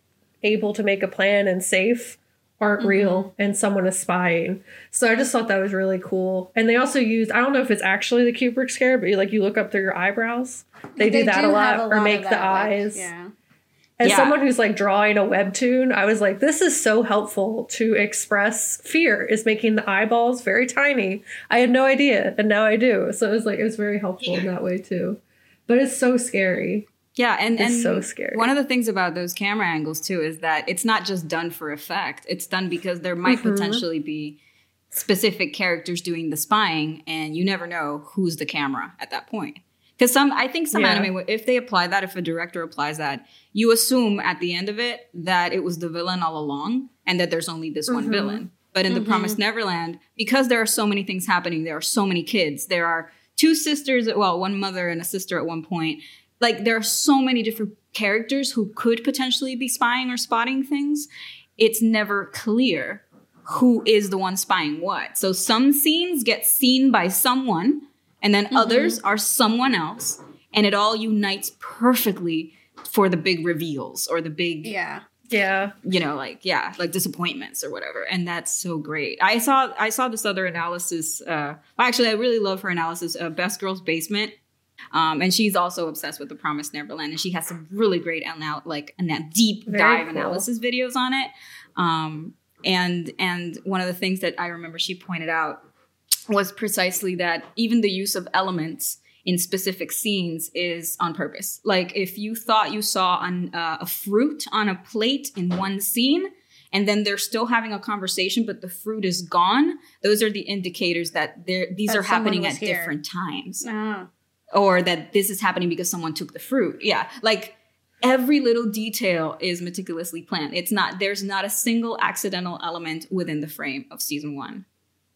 able to make a plan and safe aren't mm-hmm. real and someone is spying. So I just thought that was really cool. And they also used I don't know if it's actually the Kubrick stare, but you like you look up through your eyebrows. They, do that a lot, have or of make the that, like, eyes. yeah. As Yeah. someone who's like drawing a webtoon, I was like, this is so helpful to express fear, is making the eyeballs very tiny. I had no idea, and now I do. So it was like, it was very helpful in that way too. But it's so scary. Yeah, and It's and so scary. One of the things about those camera angles too is that it's not just done for effect. It's done because there might Mm-hmm. potentially be specific characters doing the spying, and you never know who's the camera at that point. Because some, I think some Yeah. anime, if they apply that, if a director applies that, you assume at the end of it that it was the villain all along, and that there's only this Mm-hmm. one villain. But in the Promised Neverland, because there are so many things happening, there are so many kids. There are two sisters, well, one mother and a sister at one point. Like there are so many different characters who could potentially be spying or spotting things. It's never clear who is the one spying what. So some scenes get seen by someone, and then others are someone else, and it all unites perfectly for the big reveals or the big Yeah. Yeah. you know like yeah like disappointments or whatever and that's so great i saw i saw this other analysis uh well, actually i really love her analysis of best girls basement um, and she's also obsessed with the promised neverland and she has some really great and anal- like ana- deep Very dive cool. analysis videos on it um, and and one of the things that i remember she pointed out was precisely that even the use of elements in specific scenes is on purpose. Like if you thought you saw an, uh, a fruit on a plate in one scene, and then they're still having a conversation, but the fruit is gone. Those are the indicators that these That are happening at here. different times, Oh. Or that this is happening because someone took the fruit. Yeah, like every little detail is meticulously planned. It's not there's not a single accidental element within the frame of season one.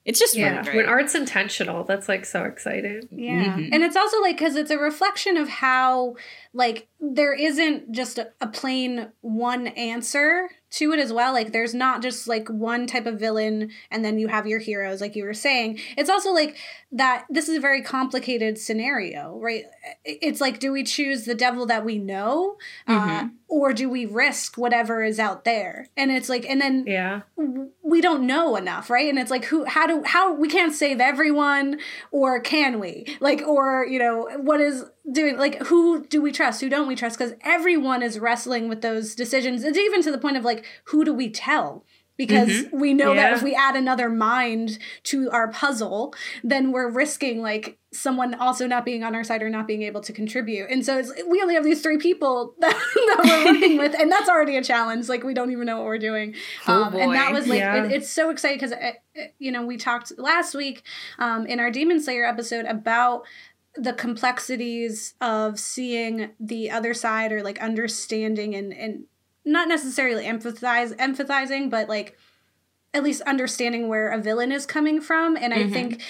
It's just Yeah. really. When art's intentional, that's like so exciting. Yeah. Mhm. And it's also like because it's a reflection of how like there isn't just a, a plain one answer to it as well. Like there's not just like one type of villain and then you have your heroes, like you were saying. It's also like that this is a very complicated scenario, right? It's like, do we choose the devil that we know? Uh, or do we risk whatever is out there? And it's like, and then Yeah. we don't know enough, right? And it's like who how do how we can't save everyone or can we? Like or, you know, what is doing like who do we trust? Who don't we trust? Cuz everyone is wrestling with those decisions. It's even to the point of like who do we tell? Because we know that if we add another mind to our puzzle, then we're risking like someone also not being on our side or not being able to contribute. And so it's, we only have these three people that, that we're working with, and that's already a challenge. Like we don't even know what we're doing. Oh, Um, and that was like Yeah. it, it's so exciting because you know we talked last week um, in our Demon Slayer episode about the complexities of seeing the other side or like understanding and and not necessarily empathize empathizing but like at least understanding where a villain is coming from and i Mhm. think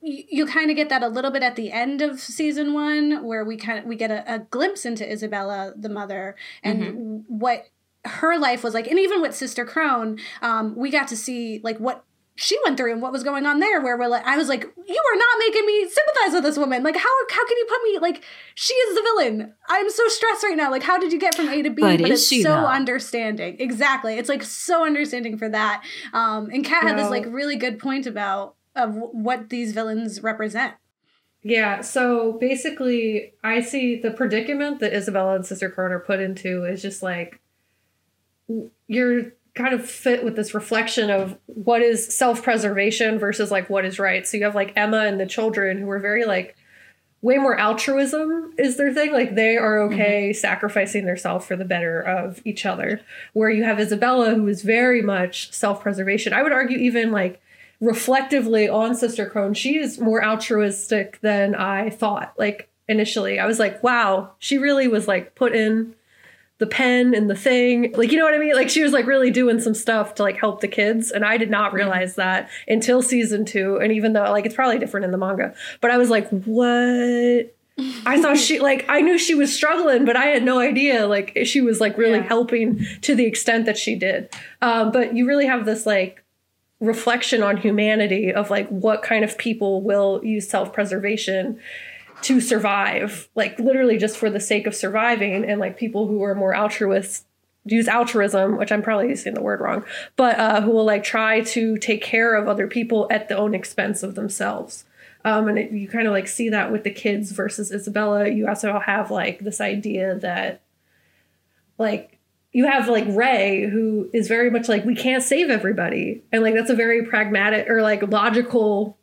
you, you kind of get that a little bit at the end of season one where we kind of we get a, a glimpse into isabella the mother and what her life was like and even with sister Krone um, we got to see like what she went through and what was going on there where we're like i was like you are not making me sympathize with this woman. Like how how can you put me like she is the villain. I'm so stressed right now. Like how did you get from a to b? But is it's she, so though? understanding. Exactly. It's like so understanding for that. Um and kat had this like really good point about of what these villains represent. Yeah, so basically, I see the predicament that Isabella and Sister Krone are put into is just like you're kind of fit with this reflection of what is self-preservation versus like what is right. So you have like Emma and the children who are very like way more altruism is their thing. Like they are mm-hmm. okay sacrificing themselves for the better of each other. Where you have Isabella, who is very much self preservation. I would argue, even like reflectively on Sister Krone, she is more altruistic than I thought. Like initially, I was like, wow, she really was like put in the pen and the thing. Like, you know what I mean? Like, she was like really doing some stuff to like help the kids. And I did not realize that until season two. And even though like it's probably different in the manga, but I was like, what? I thought she like I knew she was struggling, but I had no idea like she was like really Yeah. helping to the extent that she did. Um, but you really have this like reflection on humanity of like what kind of people will use self-preservation to survive, like literally just for the sake of surviving, and like people who are more altruist use altruism, which I'm probably using the word wrong, but uh, who will like try to take care of other people at the own expense of themselves. Um, and it, you kind of like see that with the kids versus Isabella. You also have like this idea that like you have like Ray, who is very much like we can't save everybody, and like that's a very pragmatic or like logical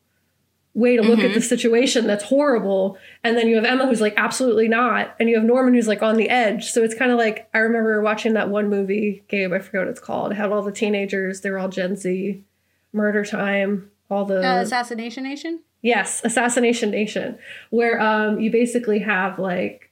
way to look at the situation that's horrible. And then you have Emma, who's like absolutely not, and you have Norman, who's like on the edge. So it's kind of like I remember watching that one movie, Gabe. I forget what it's called. It had all the teenagers. They were all Gen Z. Murder Time. All the Uh, Assassination Nation. Yes, Assassination Nation, where um you basically have like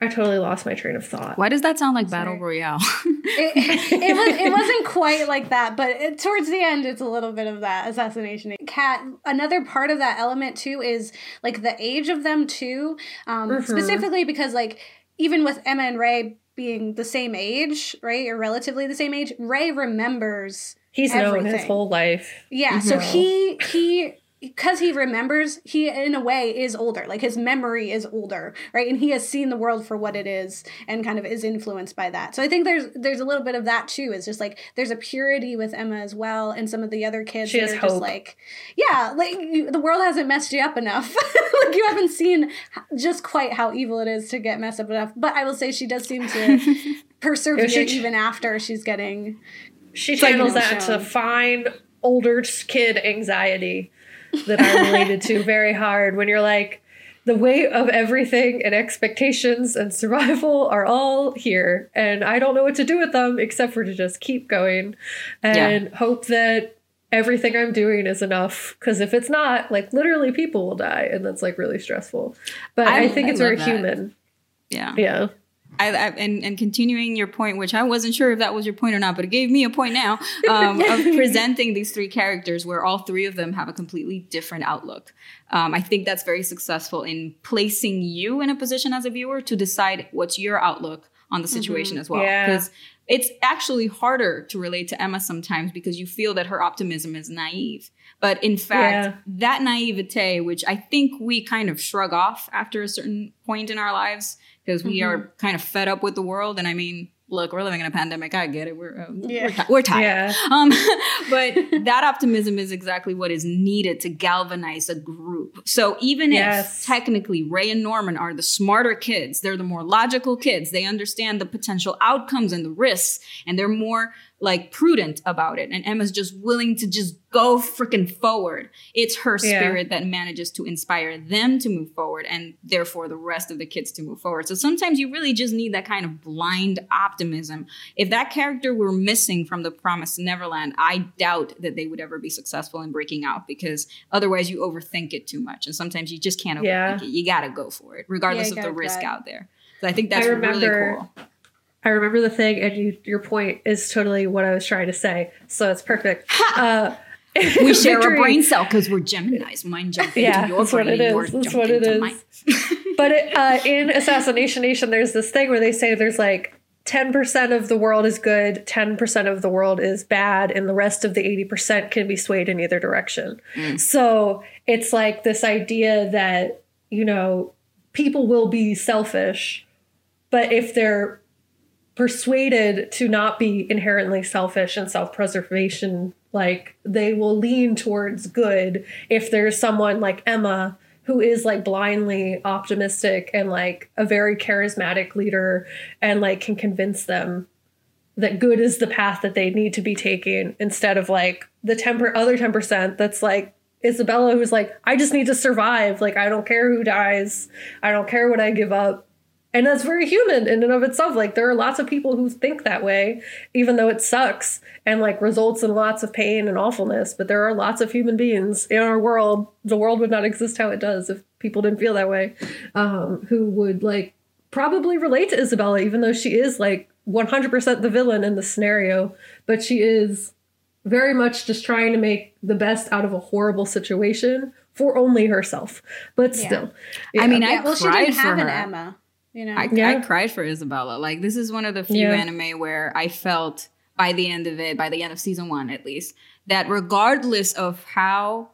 I totally lost my train of thought. Why does that sound like Battle Royale? It, it was it wasn't quite like that, but it, towards the end, it's a little bit of that assassination. Cat. Another part of that element too is like the age of them too, um, Mhm. specifically because like even with Emma and Ray being the same age, right, or relatively the same age, Ray remembers He's known his whole life. Yeah, so No. he he because he remembers, he in a way is older. Like his memory is older, right? And he has seen the world for what it is and kind of is influenced by that. So I think there's there's a little bit of that too. It's just like there's a purity with Emma as well and some of the other kids She that has are just like yeah, like you, the world hasn't messed you up enough. like you haven't seen just quite how evil it is to get messed up enough. But I will say she does seem to persevere she- even after she's getting She channels that shown. to find older kid anxiety that I related to very hard when you're like, the weight of everything and expectations and survival are all here. And I don't know what to do with them except for to just keep going and hope that everything I'm doing is enough. Because if it's not, like literally people will die. And that's like really stressful. But I, I- think I it's very that. human. yeah. Yeah. I, I, and, and continuing your point, which I wasn't sure if that was your point or not, but it gave me a point now um, of presenting these three characters where all three of them have a completely different outlook. Um, I think that's very successful in placing you in a position as a viewer to decide what's your outlook on the situation mm-hmm. as well. Yeah. Because it's actually harder to relate to Emma sometimes because you feel that her optimism is naive. But in fact, Yeah. that naivete, which I think we kind of shrug off after a certain point in our lives, because we are mm-hmm. kind of fed up with the world. And I mean, look, we're living in a pandemic. I get it. We're uh, Yeah. we're, ti- we're tired. Yeah. Um, but that optimism is exactly what is needed to galvanize a group. So even Yes. if technically Ray and Norman are the smarter kids, they're the more logical kids. They understand the potential outcomes and the risks, and they're more like prudent about it. And Emma's just willing to just go freaking forward. It's her Yeah. spirit that manages to inspire them to move forward, and therefore the rest of the kids to move forward. So sometimes you really just need that kind of blind optimism. If that character were missing from the Promised Neverland, I doubt that they would ever be successful in breaking out because otherwise you overthink it too much. And sometimes you just can't overthink Yeah. it. You gotta go for it, regardless Yeah, of the risk try. out there. So I think that's I really cool. I remember the thing, and you, your point is totally what I was trying to say. So it's perfect. Uh, We share a brain cell because we're Geminis. Mine jump into Yeah, your that's what brain, it is. yours That's what it is. But it, uh, in Assassination Nation, there's this thing where they say there's like 10% of the world is good, 10% of the world is bad, and the rest of the 80% can be swayed in either direction. So it's like this idea that, you know, people will be selfish, but if they're persuaded to not be inherently selfish and self-preservation like they will lean towards good if there's someone like Emma who is like blindly optimistic and like a very charismatic leader and like can convince them that good is the path that they need to be taking instead of like the temper other 10% that's like Isabella who's like I just need to survive. Like I don't care who dies. I don't care what I give up and that's very human in and of itself like there are lots of people who think that way even though it sucks and like results in lots of pain and awfulness but there are lots of human beings in our world the world would not exist how it does if people didn't feel that way um, who would like probably relate to isabella even though she is like 100% the villain in the scenario but she is very much just trying to make the best out of a horrible situation for only herself but Yeah. still I mean, Yeah, I well, she didn't have for an. Emma. You know, I, Yeah. I cried for Isabella. Like this is one of the few Yeah. anime where I felt by the end of it, by the end of season one at least, that regardless of how,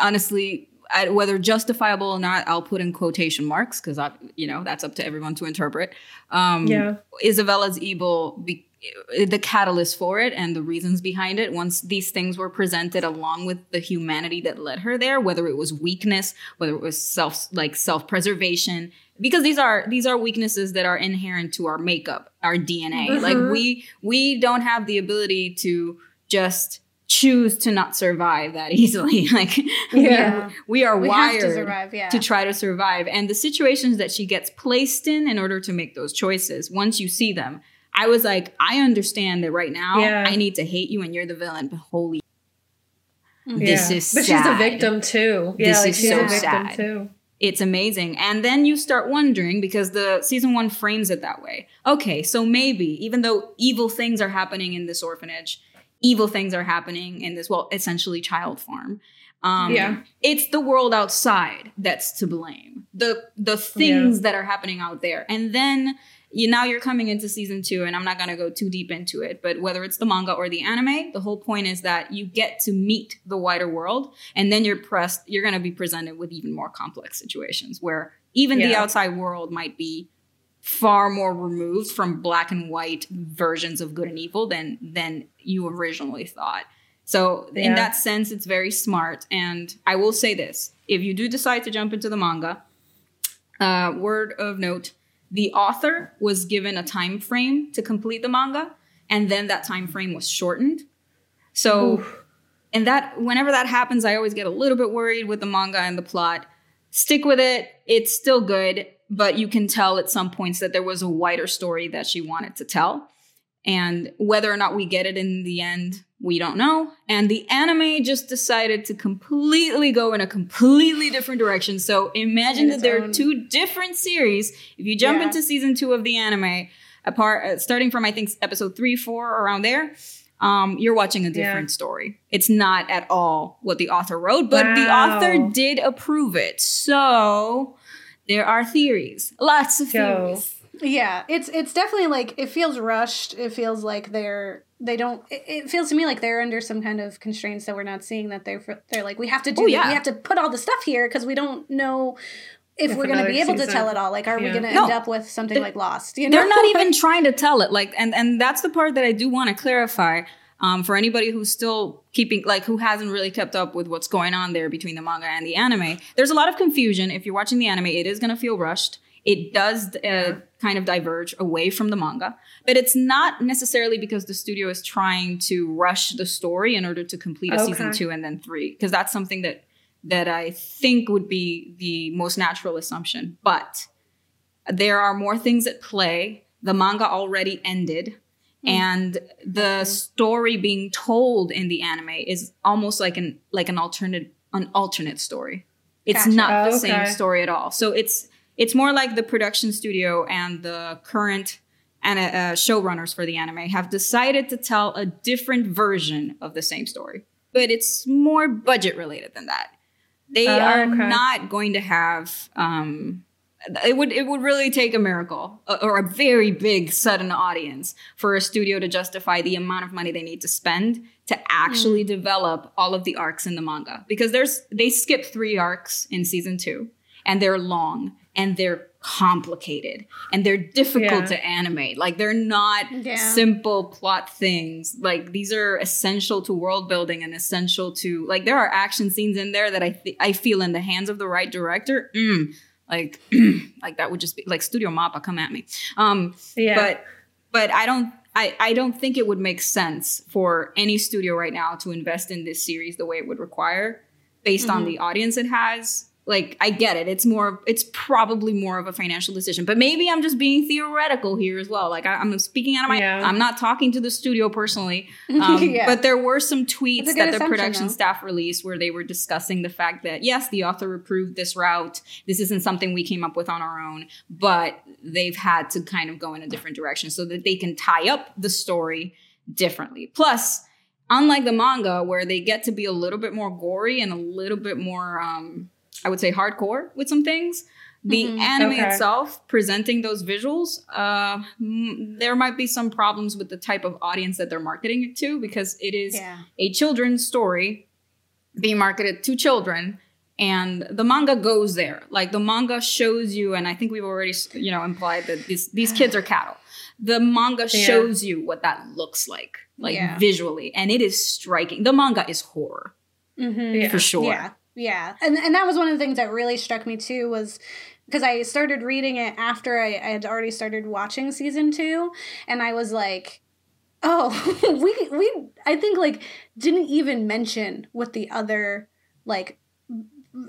honestly, I, whether justifiable or not, I'll put in quotation marks because I, you know, that's up to everyone to interpret. Um, Yeah. Isabella's evil. Be- the catalyst for it and the reasons behind it once these things were presented along with the humanity that led her there whether it was weakness whether it was self like self-preservation because these are these are weaknesses that are inherent to our makeup our dna mm-hmm. like we we don't have the ability to just choose to not survive that easily like Yeah. we are we wired to survive. Yeah, to try to survive. And the situations that she gets placed in in order to make those choices, once you see them, I was like, I understand that right now Yeah. I need to hate you and you're the villain, but holy, Mm-hmm. this is but she's a victim too yeah This like is so sad. too It's amazing. And then you start wondering because the season one frames it that way. Okay, so maybe even though evil things are happening in this orphanage, evil things are happening in this, well, essentially child farm. Um, Yeah. It's the world outside that's to blame. The the things that are happening out there. And then you now you're coming into season two, and I'm not gonna go too deep into it, but whether it's the manga or the anime, the whole point is that you get to meet the wider world, and then you're pressed, you're gonna be presented with even more complex situations where even the outside world might be far more removed from black and white versions of good and evil than than you originally thought. So in that sense, it's very smart. And I will say this: if you do decide to jump into the manga, uh, word of note, the author was given a time frame to complete the manga, and then that time frame was shortened. So and that whenever that happens, I always get a little bit worried with the manga and the plot. Stick with it; it's still good, but you can tell at some points that there was a wider story that she wanted to tell. And whether or not we get it in the end, we don't know. And the anime just decided to completely go in a completely different direction. So imagine that there are two different series. If you jump Yeah. into season two of the anime, apart uh, starting from I think episode three, four, around there, um, you're watching a Yeah. different story. It's not at all what the author wrote, but the author did approve it. So there are theories, lots of Yo. theories. Yeah, it's it's definitely like it feels rushed. It feels like they're they don't. It, it feels to me like they're under some kind of constraints that we're not seeing. That they're they're like we have to do Oh, yeah. we have to put all the stuff here because we don't know if, If we're going to be able to tell it all. Like, are we going to No. end up with something like Lost? You know, they're not even trying to tell it like and and that's the part that i do want to clarify um, for anybody who's still keeping like who hasn't really kept up with what's going on there between the manga and the anime there's a lot of confusion if you're watching the anime it is going to feel rushed it does uh, kind of diverge away from the manga but it's not necessarily because the studio is trying to rush the story in order to complete a season two and then three because that's something that that i think would be the most natural assumption but there are more things at play. The manga already ended. And the story being told in the anime is almost like an like an alternate an alternate story. It's Gotcha. not the Oh, same story at all. So it's it's more like the production studio and the current and uh, showrunners for the anime have decided to tell a different version of the same story, but it's more budget related than that. They Oh, are okay. not going to have um, it would it would really take a miracle uh, or a very big sudden audience for a studio to justify the amount of money they need to spend to actually develop all of the arcs in the manga because there's they skip three arcs in season 2 and they're long and they're complicated and they're difficult Yeah. to animate like they're not Yeah. simple plot things like these are essential to world building and essential to like there are action scenes in there that I th- I feel in the hands of the right director mm, like like that would just be like Studio Mappa come at me um Yeah. but but I don't I, I don't think it would make sense for any studio right now to invest in this series the way it would require based on Mhm. the audience it has. Like I get it. It's more it's probably more of a financial decision. But maybe I'm just being theoretical here as well. Like I, I'm speaking out of my Yeah. I'm not talking to the studio personally. Um, Yeah. But there were some tweets that the production though. staff released where they were discussing the fact that yes, the author approved this route. This isn't something we came up with on our own, but they've had to kind of go in a different direction so that they can tie up the story differently. Plus, unlike the manga where they get to be a little bit more gory and a little bit more um I would say hardcore with some things. The Mhm. anime Okay. itself presenting those visuals, uh, mm, there might be some problems with the type of audience that they're marketing it to because it is Yeah. a children's story being marketed to children and the manga goes there like the manga shows you and i think we've already you know implied that these these kids are cattle the manga Yeah. shows you what that looks like like Yeah. visually and it is striking the manga is horror Mm-hmm. Yeah. for sure Yeah, and and that was one of the things that really struck me too was because I started reading it after I, I had already started watching season two, and I was like, oh, we we I think like didn't even mention what the other like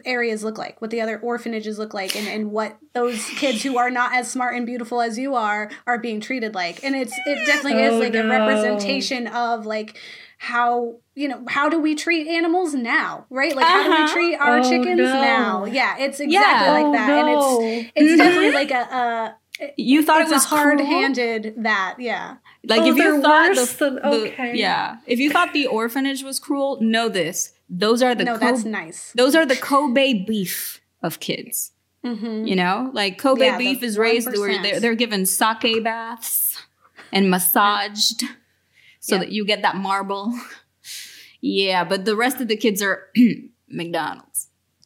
areas look like, what the other orphanages look like, and, and what those kids who are not as smart and beautiful as you are are being treated like. And it's it definitely is Oh, like a representation of like how you know how do we treat animals now, right? Like how do we Uh-huh. treat our Oh, chickens no. now? Yeah, it's exactly Yeah. like that, and it's Oh, it's Mhm. definitely like a. a you thought it's it was a hard-handed that, yeah. like Oh, if you thought the, than- the- yeah if you thought the orphanage was cruel know this those are the no, Kobe, that's nice. those are the kobe beef of kids Mm-hmm. You know, like Kobe Yeah, beef is raised where they're, they're given sake baths and massaged so Yeah. that you get that marble. yeah, but the rest of the kids are McDonald's.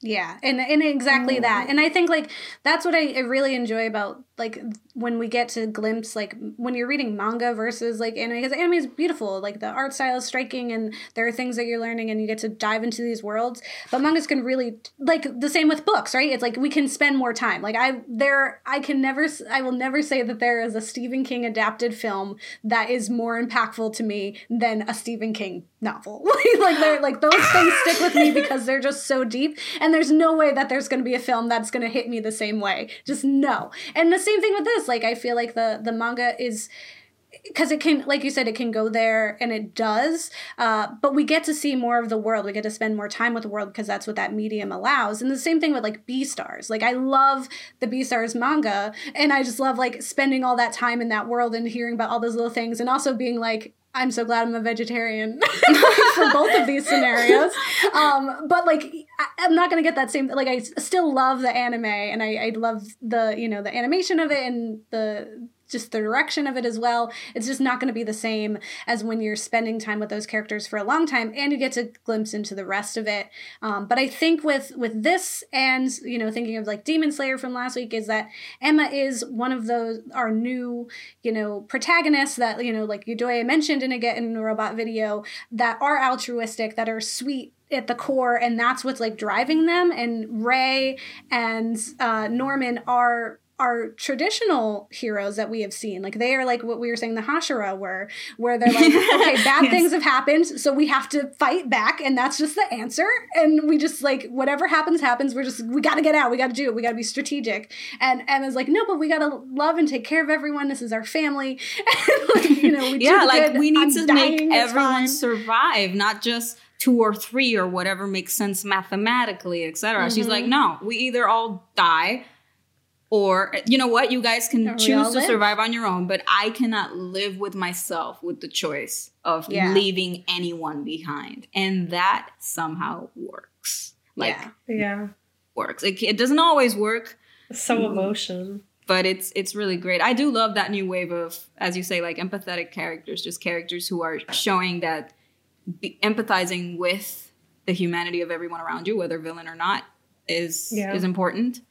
Yeah, and and exactly that. Mm-hmm. And I think like that's what I, I really enjoy about like when we get to glimpse like when you're reading manga versus like anime because anime is beautiful, like the art style is striking and there are things that you're learning and you get to dive into these worlds. But mangas can really like the same with books, right? It's like we can spend more time. Like I there I can never i will never say that there is a Stephen King adapted film that is more impactful to me than a Stephen King novel. like they're like those things stick with me because they're just so deep and there's no way that there's going to be a film that's going to hit me the same way. Just no. And the same thing with this. Like I feel like the the manga is because it can like you said it can go there and it does uh, but we get to see more of the world we get to spend more time with the world because that's what that medium allows and the same thing with like Beastars like i love the Beastars manga and i just love like spending all that time in that world and hearing about all those little things and also being like i'm so glad i'm a vegetarian for both of these scenarios. Um, but like I, i'm not gonna get that same like I still love the anime and I, I love the you know the animation of it and the just the direction of it as well. It's just not going to be the same as when you're spending time with those characters for a long time, and you get to glimpse into the rest of it. Um, but I think with with this, and you know, thinking of like Demon Slayer from last week, is that Emma is one of those our new you know protagonists that you know like Yedoye mentioned in a Get in a Robot video that are altruistic, that are sweet at the core and that's what's like driving them and ray and uh, norman are are traditional heroes that we have seen like they are like what we were saying the hashira were where they're like okay bad Yes. things have happened so we have to fight back and that's just the answer and we just like whatever happens happens we're just we got to get out we got to do it we got to be strategic and emma's like no but we got to love and take care of everyone this is our family and like, you know we yeah, like good. we need I'm to make everyone survive, not just two or three or whatever makes sense mathematically, etc. She's Mm-hmm. like, no, we either all die or you know what, you guys can all choose to live. survive on your own, but I cannot live with myself with the choice of Yeah. leaving anyone behind. And that somehow works. Like yeah yeah. works. It, it doesn't always work, So mm. emotion. but it's it's really great. I do love that new wave of, as you say, like empathetic characters, just characters who are showing that empathizing with the humanity of everyone around you, whether villain or not, is Yeah. is important.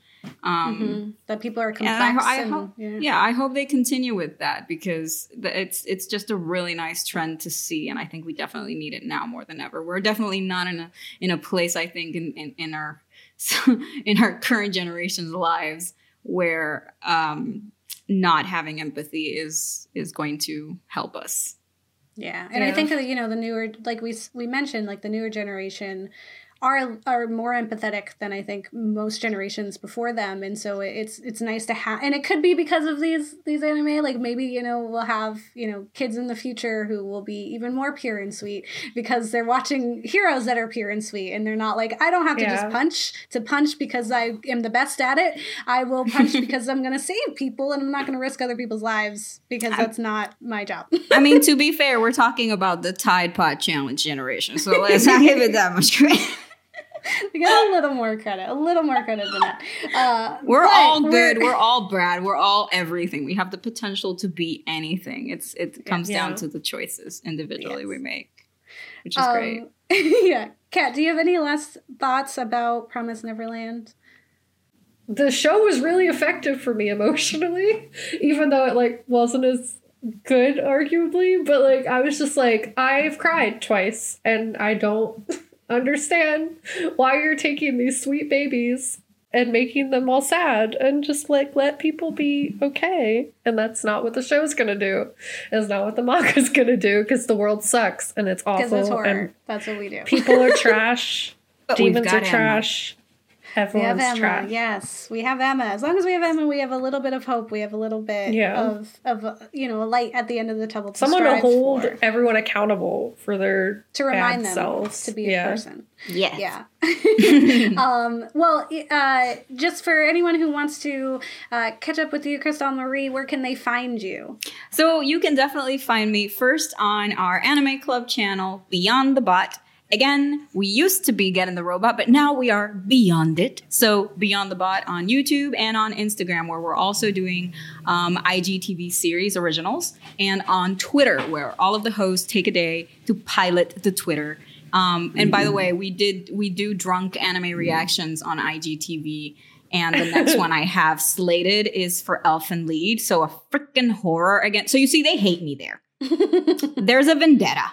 Um, Mhm. that people are complex I, I and, hope, yeah. yeah, I hope they continue with that because it's it's just a really nice trend to see, and I think we definitely need it now more than ever. We're definitely not in a in a place I think in in, in our in our current generation's lives where um, not having empathy is is going to help us. Yeah, and I think that you know the newer, like we we mentioned, like the newer generation are are more empathetic than I think most generations before them, and so it's it's nice to have, and it could be because of these these anime. Like maybe you know we'll have you know kids in the future who will be even more pure and sweet because they're watching heroes that are pure and sweet, and they're not like I don't have to Yeah. just punch to punch because I am the best at it. I will punch because I'm going to save people, and I'm not going to risk other people's lives because that's not my job. I mean, to be fair, we're talking about the Tide Pod Challenge generation, so let's not give it that much credit. We got a little more credit, a little more credit than that. Uh, We're all good. We're all Brad. We're all everything. We have the potential to be anything. It's it comes Yeah. down to the choices individually Yes. we make, which is great. um, yeah, Kat, do you have any last thoughts about Promise Neverland? the show was really effective for me emotionally, even though it like wasn't as good arguably, but like I was just like I've cried twice and I don't understand why you're taking these sweet babies and making them all sad and just like let people be okay. And that's not what the show's gonna do. It's not what the manga's gonna do because the world sucks and it's awful it's horror. and That's what we do. people are trash. Demons got are Emma. Trash. we have Emma. trash. Yes, we have Emma. As long as we have Emma, we have a little bit of hope. We have a little bit Yeah. of of uh, you know a light at the end of the tunnel. To Someone to hold for, everyone accountable for their to remind bad them selves. to be yeah. a person. Yes. Yeah. um, well, uh, just for anyone who wants to uh, catch up with you, Cristal Marie, where can they find you? So you can definitely find me first on our anime club channel, Beyond the Bot. Again, we used to be Get in the Robot, but now we are beyond it. So Beyond the Bot on YouTube and on Instagram, where we're also doing um, IGTV series originals, and on Twitter, where all of the hosts take a day to pilot the Twitter. Um, and by the way, we did we do drunk anime reactions on IGTV. And the next one I have slated is for Elfen Lied. So a freaking horror again. So you see, they hate me there. There's a vendetta.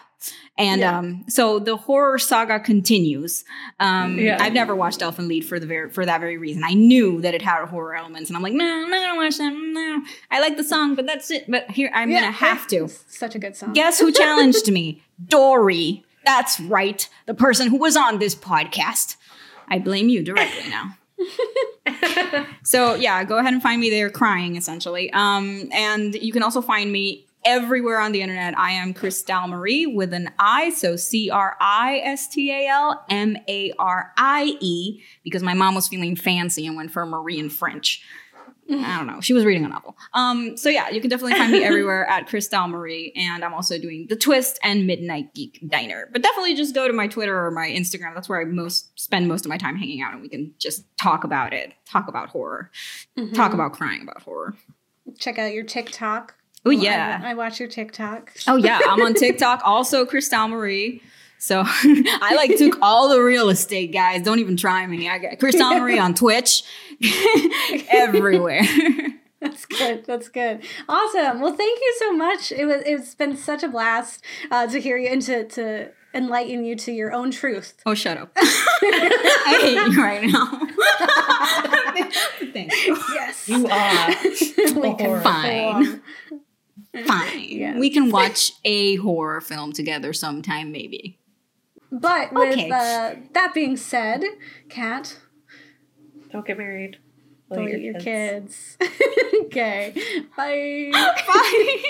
And Yeah. um, so the horror saga continues. Um, Yeah. I've never watched Elfen Lied for the very for that very reason. I knew that it had horror elements, and I'm like, no, I'm not gonna watch that. No, I like the song, but that's it. But here, I'm gonna have to. Such a good song. Guess who challenged me? Dory. That's right. The person who was on this podcast. I blame you directly now. so yeah, go ahead and find me there crying essentially. Um, and you can also find me everywhere on the internet. I am Cristal Marie with an I, so C R I S T A L M A R I E, because my mom was feeling fancy and went for Marie in French. I don't know. She was reading a novel. Um, so yeah, you can definitely find me everywhere at Cristal Marie, and I'm also doing the Twist and Midnight Geek Diner. But definitely just go to my Twitter or my Instagram. That's where I most spend most of my time hanging out, and we can just talk about it, talk about horror, Mhm. talk about crying about horror. Check out your TikTok. Oh I- yeah, I, watch your TikTok. oh yeah. I'm on TikTok, also Cristal Marie. So I like took all the real estate, guys. Don't even try me. I got Cristal Marie on Twitch, everywhere. That's good. That's good. Awesome. Well, thank you so much. It was. It's been such a blast uh, to hear you and to to enlighten you to your own truth. Oh, shut up. I hate you right now. Thank you. Yes. You are. we can horror. Fine. Fine. Yes. We can watch a horror film together sometime, maybe. But with Okay. uh, that being said, Kat, Don't get married. delete your kids. okay. Bye. Bye.